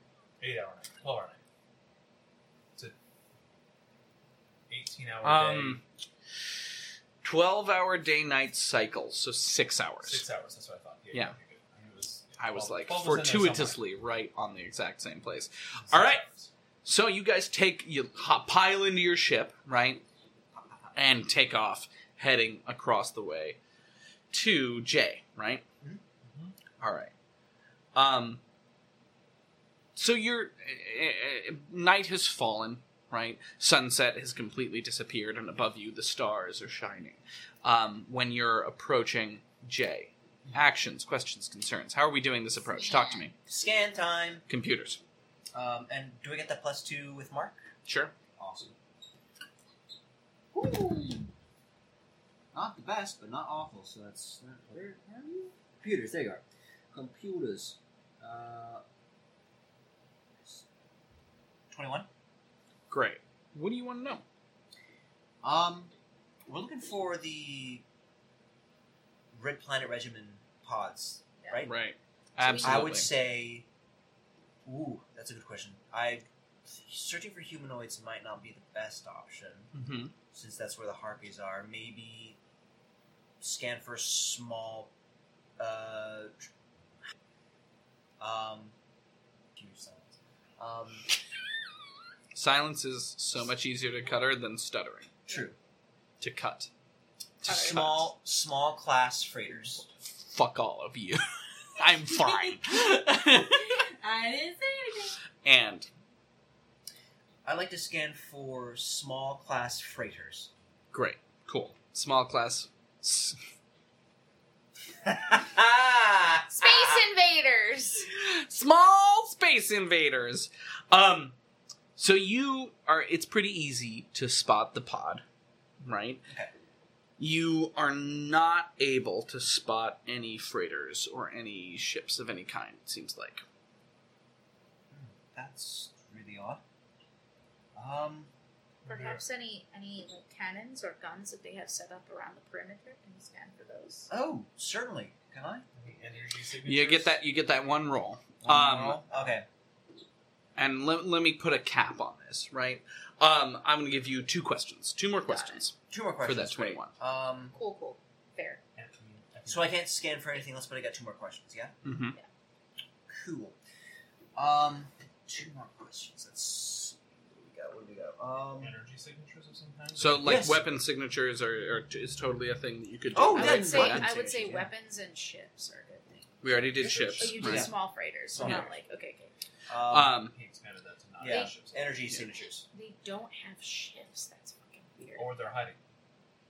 Eight hour night. Twelve hour night. It's a eighteen hour Um, twelve hour day night cycle, so six day. hours. Six hours. That's what I thought. Yeah. Yeah. okay, good. I, knew it was, I was 12 like 12 in there somewhere. fortuitously right on the exact same place. Six All right. hours. So you guys take you hop, pile into your ship, right, and take off, heading across the way to J, right? All right. Um. So your uh, uh, night has fallen, right? Sunset has completely disappeared, and above you the stars are shining. Um, when you're approaching J, actions, questions, concerns. How are we doing this approach? Talk to me. Scan time. Computers. Um, and do we get that plus two with Mark? Sure. Awesome. Not the best, but not awful. So that's where are you? Computers. There you are. Computers. Uh, Twenty-one. Great. What do you want to know? Um, we're looking for the Red Planet Regiment pods, right? Right. Absolutely. I would say. Ooh, that's a good question. I searching for humanoids might not be the best option hmm since that's where the harpies are. Maybe scan for small. Uh, um, huge silence. Um, Silence is so much easier to cutter than stuttering. true. To cut. To Small, small class freighters. Fuck all of you. <laughs> I'm fine. <laughs> I didn't say anything. and I like to scan for small class freighters. great, cool, small class. S- Space invaders. small space invaders. Um, so you are. It's pretty easy to spot the pod, right? Okay. You are not able to spot any freighters or any ships of any kind. It seems like. That's really odd. Um, Perhaps any any like cannons or guns that they have set up around the perimeter. Can you scan for those? oh, certainly. Can I? Any energy signatures? You get that. You get that one roll. One Um, roll? Okay. and let, let me put a cap on this, right? Um, I'm going to give you two questions, two more questions Two more questions for that 21. Um, Cool, cool, fair. so I can't scan for anything else, but I got two more questions. Yeah. Mm-hmm. Cool. Um, two more questions. Let's see. We got where do we go? Um, Energy signatures of some kind. So, like, Yes. weapon signatures are, are is totally a thing that you could do. Oh, I yeah, would say weapon I would say signatures, yeah. weapons and ships are good things. We already did Oh, ships. you did right? small freighters, so Okay. not like okay, okay. um, Um, he expanded that to not yeah, ships. energy signatures. They don't have ships. That's fucking weird. Or they're hiding.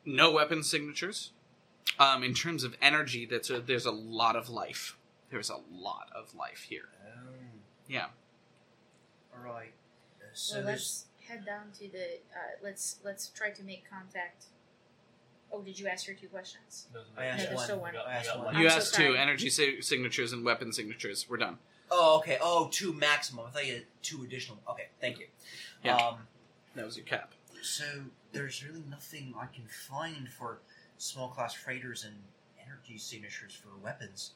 no weapon signatures. Um, in terms of energy, that's a, there's a lot of life. There's a lot of life here. Oh, Yeah. all right. Uh, so well, there's let's head down to the. Uh, let's let's try to make contact. Oh, did you ask your two questions? I asked No, one. still one. Got- I asked got one. like- You I'm so asked two sorry. energy si- signatures and weapon signatures. We're done. Oh, okay. Oh, two maximum. I thought you had two additional. Okay, thank you. Yeah. Um, That was your cap. so there's really nothing I can find for small class freighters and energy signatures for weapons.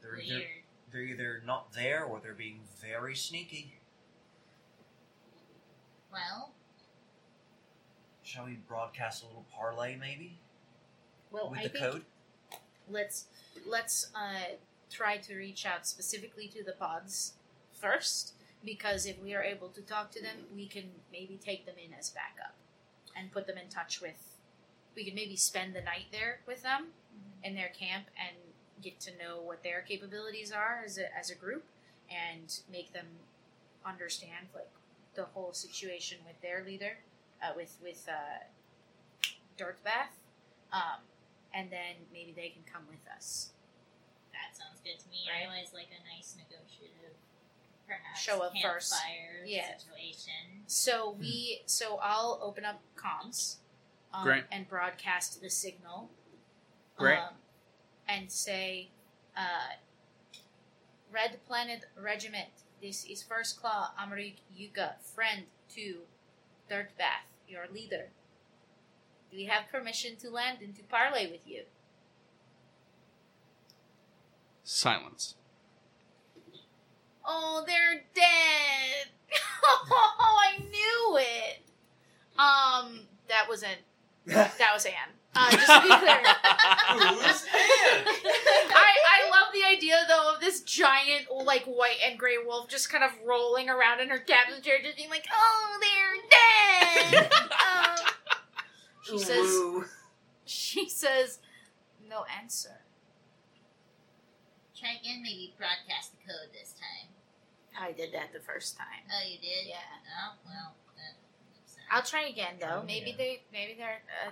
They're either, Weird. they're either not there or they're being very sneaky. Well, Shall we broadcast a little parlay, maybe, Well, with I the think code? let's let's uh, try to reach out specifically to the pods first, because if we are able to talk to them, we can maybe take them in as backup and put them in touch with. We could maybe spend the night there with them in their camp and get to know what their capabilities are as a, as a group and make them understand like the whole situation with their leader, uh, with with uh, Dirtbath, um, and then maybe they can come with us. that sounds good to me. Right. I always like a nice negotiative, perhaps Show up first. campfire Yeah. situation. So we, so I'll open up comms, um, Great. and broadcast the signal, Great. um, and say, uh, Red Planet Regiment. This is First Claw Amaruk Yuka, friend to Dirtbath, your leader. Do we have permission to land and to parley with you? Silence. Oh, they're dead. <laughs> oh, I knew it. Um, that was an that was Anne. Uh, just to be clear, <laughs> Who's Anne? I I love the idea though of this giant like white and gray wolf just kind of rolling around in her captain's chair, just being like, "Oh, they're dead." <laughs> um, she says, Ooh. "She says, no answer." Try again, maybe broadcast the code this time. I did that the first time. Oh, you did? Yeah. Oh, well. That, sorry. I'll try again though. Try maybe again. they maybe they're uh,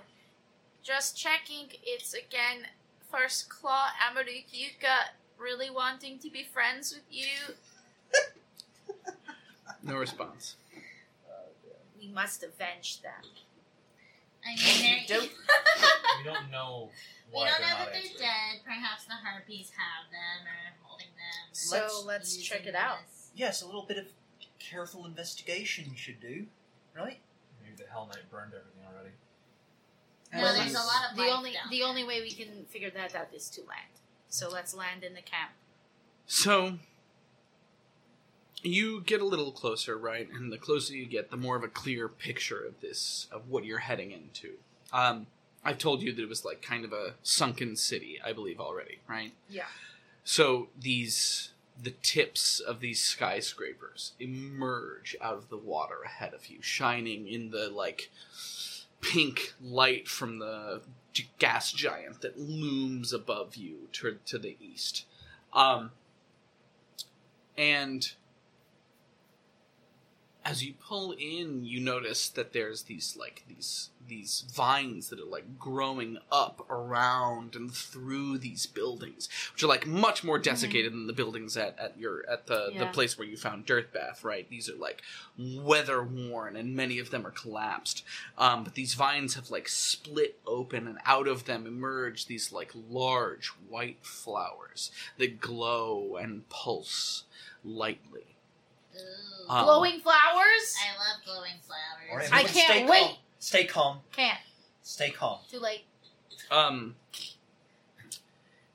just checking. It's again first claw Amaruk Yuka really wanting to be friends with you. <laughs> No response. We must avenge them. I mean, they're. Don't- <laughs> We don't know we why don't know not that they're answering. dead. Perhaps the harpies have them or holding them. So Let's- let's, check it out. this. Yes, a little bit of careful investigation should do, right? Maybe the Hell Knight burned everything already. No, Well, there's a lot of The life only down the there. only way we can figure that out is to land. So let's land in the camp. So you get a little closer, right? And the closer you get, the more of a clear picture of this, of what you're heading into. Um, I've told you that it was like kind of a sunken city, I believe already, right? Yeah. So these the tips of these skyscrapers emerge out of the water ahead of you, shining in the like pink light from the gas giant that looms above you to, to the east. Um, and as you pull in, you notice that there's these like these these vines that are like growing up around and through these buildings, which are like much more desiccated than the buildings at, at your at the, the place where you found Dirtbath, right? These are like weather worn and many of them are collapsed. Um, but these vines have like split open and out of them emerge these like large white flowers that glow and pulse lightly. Ooh. Um, Glowing flowers? I love glowing flowers. All right, I can't stay wait. Calm. Stay calm. Can't. Stay calm. Too late. Um,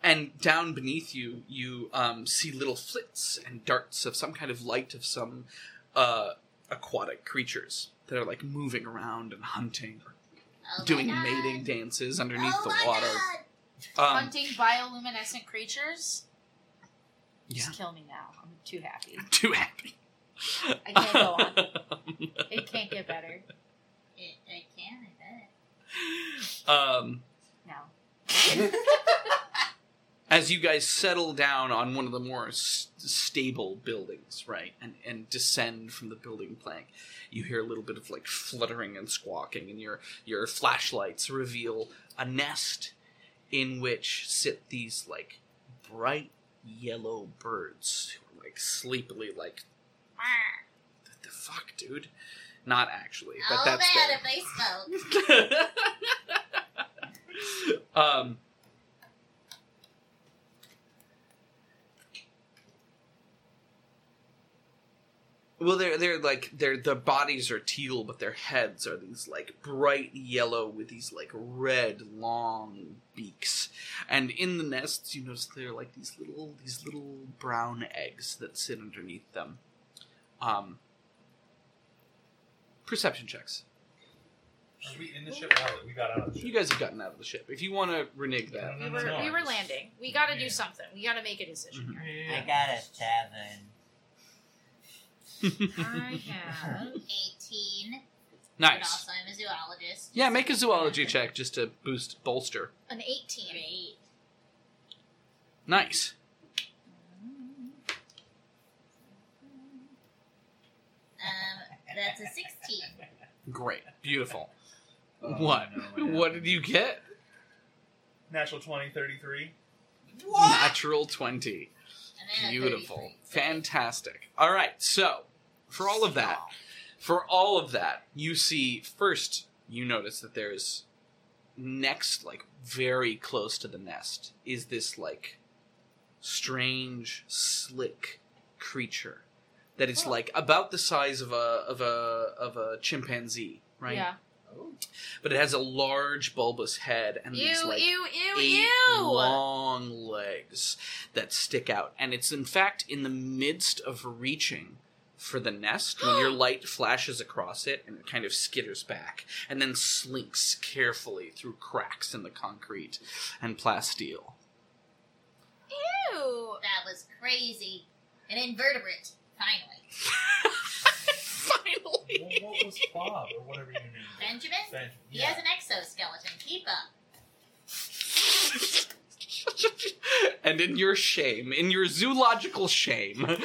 and down beneath you, you um, see little flits and darts of some kind of light of some uh, aquatic creatures that are like moving around and hunting, or Oh doing mating dances underneath oh the water. Um, Hunting bioluminescent creatures? yeah, Just kill me now. I'm too happy. I'm <laughs> too happy. I can't go on. <laughs> It can't get better. It, it can, I bet. Um, No. <laughs> as you guys settle down on one of the more s- stable buildings, right, and and descend from the building plank, you hear a little bit of like fluttering and squawking, and your your flashlights reveal a nest in which sit these like bright yellow birds, who are, like sleepily like. Fuck, dude? Not actually, but All that's bad their- if they smoke. <laughs> um, well, they're they're like they're the bodies are teal, but their heads are these like bright yellow with these like red long beaks. And in the nests, you notice they're like these little these little brown eggs that sit underneath them. Um, perception checks. Are we in the ship now we got out of the ship? You guys have gotten out of the ship. If you want to renege that, We were, we were landing. We got to do something. We got to make a decision mm-hmm. here. I got a seven. <laughs> I have 18. But Nice. also, I'm a zoologist. Yeah, make a zoology check just to boost bolster. an 18. Great. Nice. Um, that's a 16. Great. Beautiful. Oh, what? What did you get? Natural 20, 33. Natural 20. And then a Beautiful. Fantastic. All right. So, for all of that, for all of that, you see first you notice that there's next like very close to the nest is this like strange slick creature that is like about the size of a of a of a chimpanzee, right? Yeah. But it has a large bulbous head and these like ew, ew, eight ew. long legs that stick out. And it's in fact in the midst of reaching for the nest when your <gasps> light flashes across it and it kind of skitters back and then slinks carefully through cracks in the concrete and plasteel. Ew. That was crazy. An invertebrate. Finally. Finally. What, what was Bob or whatever your name is? Benjamin? Ben- He yeah. has an exoskeleton. Keep up. <laughs> and in your shame, in your zoological shame, <laughs>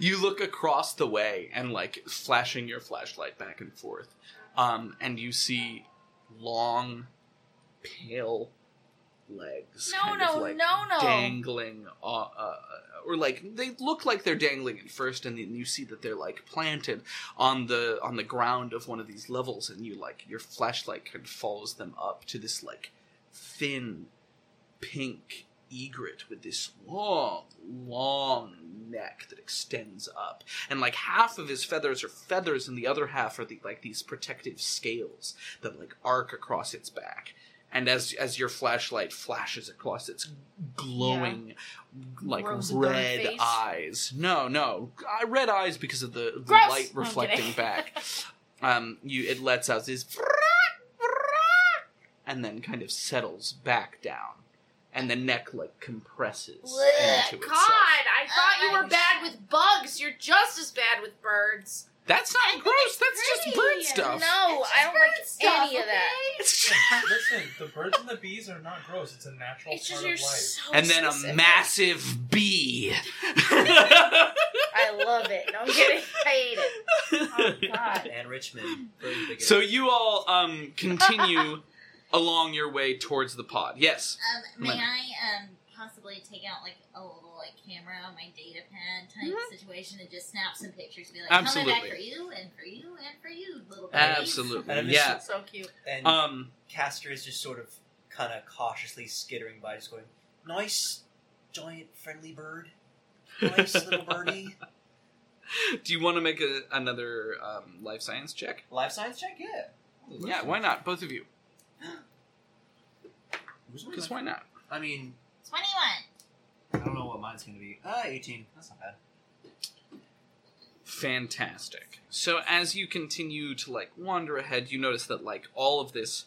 you look across the way and like flashing your flashlight back and forth, um, and you see long, pale legs, No, no, like no, no. dangling, uh, uh, or like they look like they're dangling at first, and then you see that they're like planted on the on the ground of one of these levels, and you like your flashlight kind of follows them up to this like thin pink egret with this long, long neck that extends up, and like half of his feathers are feathers, and the other half are the, like these protective scales that like arc across its back. And as as your flashlight flashes across its glowing, like Rose-adorned red eyes, no, no, uh, red eyes because of the, the light reflecting back. <laughs> Um, you it lets out this and then kind of settles back down, and the neck like compresses into God, itself. I thought you were bad with bugs. You're just as bad with birds. That's not gross. That's just bird stuff. No, I don't like stuff, any of that. <laughs> Listen, the birds and the bees are not gross. It's a natural It's just part you're of life. so And then a specific. massive bee. I love it. No, I'm kidding. <laughs> I hate it. <laughs> Oh God. And Richmond. Very big so you all um continue along your way towards the pod. Yes. Um, may Lemon. I um possibly take out like a little like camera on my data pad type Mm-hmm. situation and just snap some pictures? and Be like, coming back Absolutely. for you and for you and for you, little buddies. Absolutely. And Yeah. So cute. And Um. Castor is just sort of kind of cautiously skittering by, just going, nice, giant, friendly bird. Nice little birdie. <laughs> Do you want to make a, another um, life science check? Life science check? Yeah. Yeah. Why not? Both of you. <gasps> Because why not? I mean, 21. I don't know what mine's going to be. Ah, 18. That's not bad. fantastic so as you continue to like wander ahead you notice that like all of this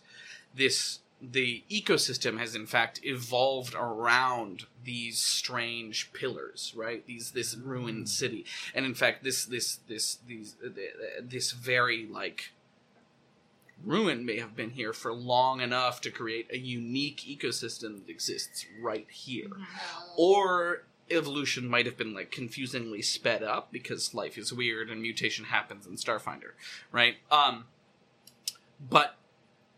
this the ecosystem has in fact evolved around these strange pillars, right? These this ruined city, and in fact, this this this these uh, this very like ruin may have been here for long enough to create a unique ecosystem that exists right here, or evolution might have been like confusingly sped up because life is weird and mutation happens in Starfinder, right? Um, but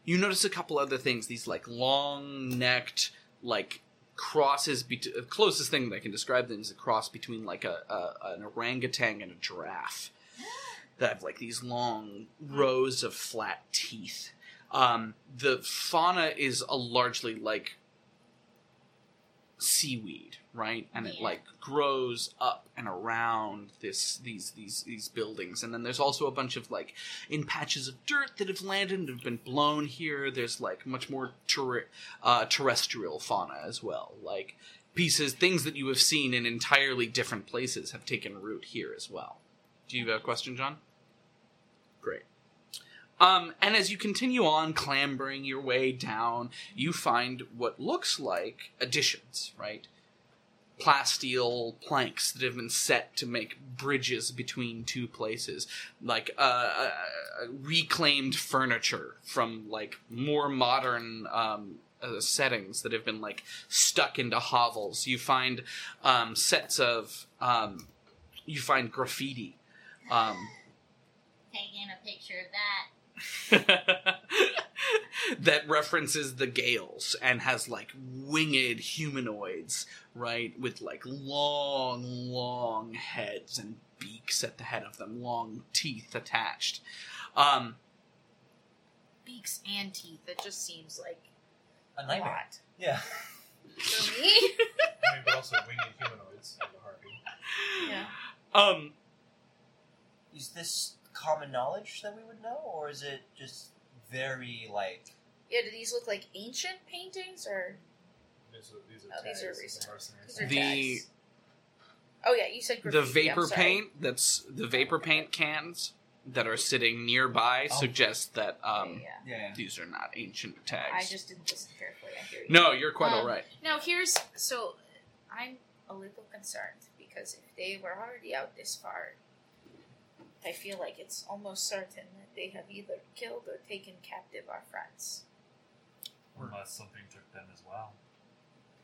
you notice a couple other things. These like long necked like crosses. Bet- the closest thing that I can describe them is a cross between like a, a an orangutan and a giraffe <gasps> that have like these long rows of flat teeth. Um, the fauna is a largely like seaweed, right? And it like grows up and around this these these these buildings. And then there's also a bunch of like in patches of dirt that have landed and have been blown here. There's like much more terre- uh, terrestrial fauna as well, like pieces things that you have seen in entirely different places have taken root here as well. Do you have a question, John? Great. Um, and as you continue on clambering your way down, you find what looks like additions, right? Plasteel planks that have been set to make bridges between two places, like uh, uh, reclaimed furniture from like more modern um, uh, settings that have been like stuck into hovels. You find um, sets of um, you find graffiti. Um, Taking a picture of that. <laughs> that references the Gales and has like winged humanoids, right? With like long, long heads and beaks at the head of them, long teeth attached. Um, Beaks and teeth. It just seems like A nightmare. lot. Yeah. For <laughs> me? I mean, but also winged humanoids of the harpy. yeah. um, Is this common knowledge that we would know, or is it just very like? Yeah, do these look like ancient paintings or These are, these are, Oh, these are recent. these are the tags? Oh yeah, you said the graffiti. I'm vapor sorry. paint that's the vapor paint cans that are sitting nearby Oh. suggest that um, Yeah, Yeah. these are not ancient tags. I just didn't listen carefully. I hear you. no, you're quite Um, all right. Now here's so I'm a little concerned because if they were already out this far, I feel like it's almost certain that they have either killed or taken captive our friends. Unless something took them as well.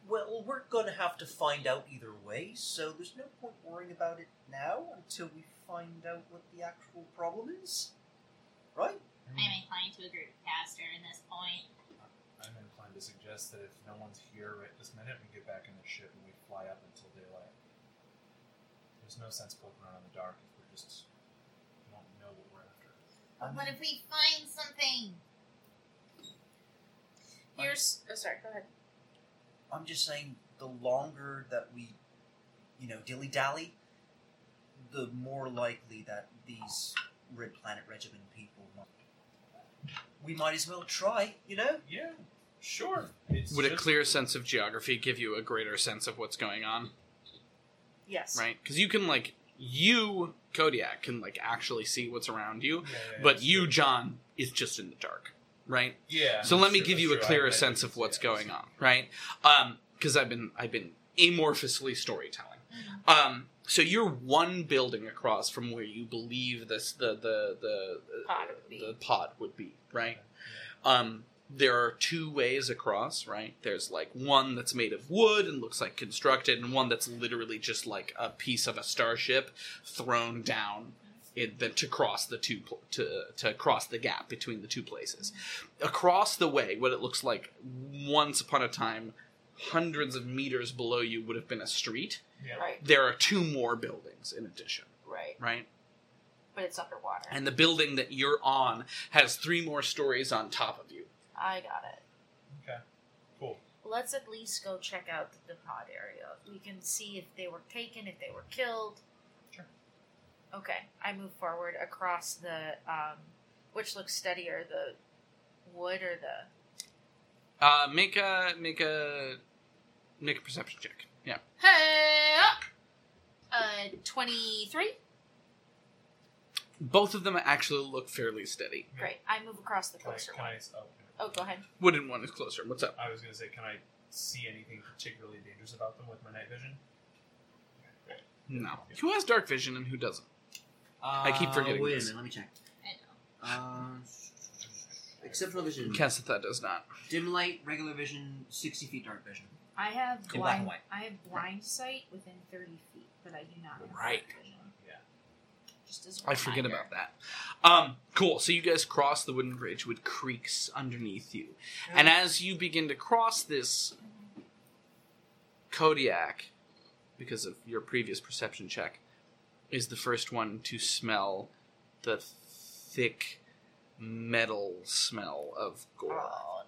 Well, we're gonna have to find out either way, so there's no point worrying about it now until we find out what the actual problem is. Right? I'm inclined to agree with Caster in this point. I'm inclined to suggest that if no one's here right this minute, we get back in the ship and we fly up until daylight. There's no sense poking around in the dark if we're just we don't know what we're after. But what if we find something? Here's oh sorry, go ahead. I'm just saying, the longer that we, you know, dilly dally, the more likely that these Red Planet Regiment people. Might... We might as well try, you know. Yeah, sure. It's Would a just- clear sense of geography give you a greater sense of what's going on? Yes. Right? Because you can like you Kodiak can like actually see what's around you, Yeah, yeah, but you true. John is just in the dark, right? Yeah. So let me true, give you a clearer I sense of what's yeah, going on, right? Um, because I've been I've been amorphously storytelling. Um, so you're one building across from where you believe this the the the Pod would be. the pod would be, right? Um, there are two ways across, right? There's like one that's made of wood and looks like constructed, and one that's literally just like a piece of a starship thrown down in the, to cross the two pl- to to cross the gap between the two places. Across the way, what it looks like once upon a time, hundreds of meters below you would have been a street. Yeah. Right, There are two more buildings in addition, right. right? But it's underwater. And the building that you're on has three more stories on top of you. I got it. Okay. Cool. Let's at least go check out the pod area. We can see if they were taken, if they were killed. Sure. Okay, I move forward across the um, which looks steadier, the wood or the Uh, make a make a make a perception check. Yeah. hey uh twenty three. Both of them actually look fairly steady. Great. I move across the Can I, closer can one. I, oh, Oh, go ahead. Wooden one is closer. What's up? I was gonna say, can I see anything particularly dangerous about them with my night vision? No. Who has dark vision and who doesn't? I keep forgetting Uh, Wait this. a minute, let me check. I know. Uh, exceptional vision. Cassatha does not. Dim light, regular vision, 60 feet dark vision. I have In black and blind. I have blind sight within thirty feet, but I do not have Right. Dark vision. Yeah. Just as I forget about that. Um, cool. So you guys cross the wooden bridge with creaks underneath you, and as you begin to cross this, Kodiak, because of your previous perception check, is the first one to smell the thick metal smell of gore. Oh.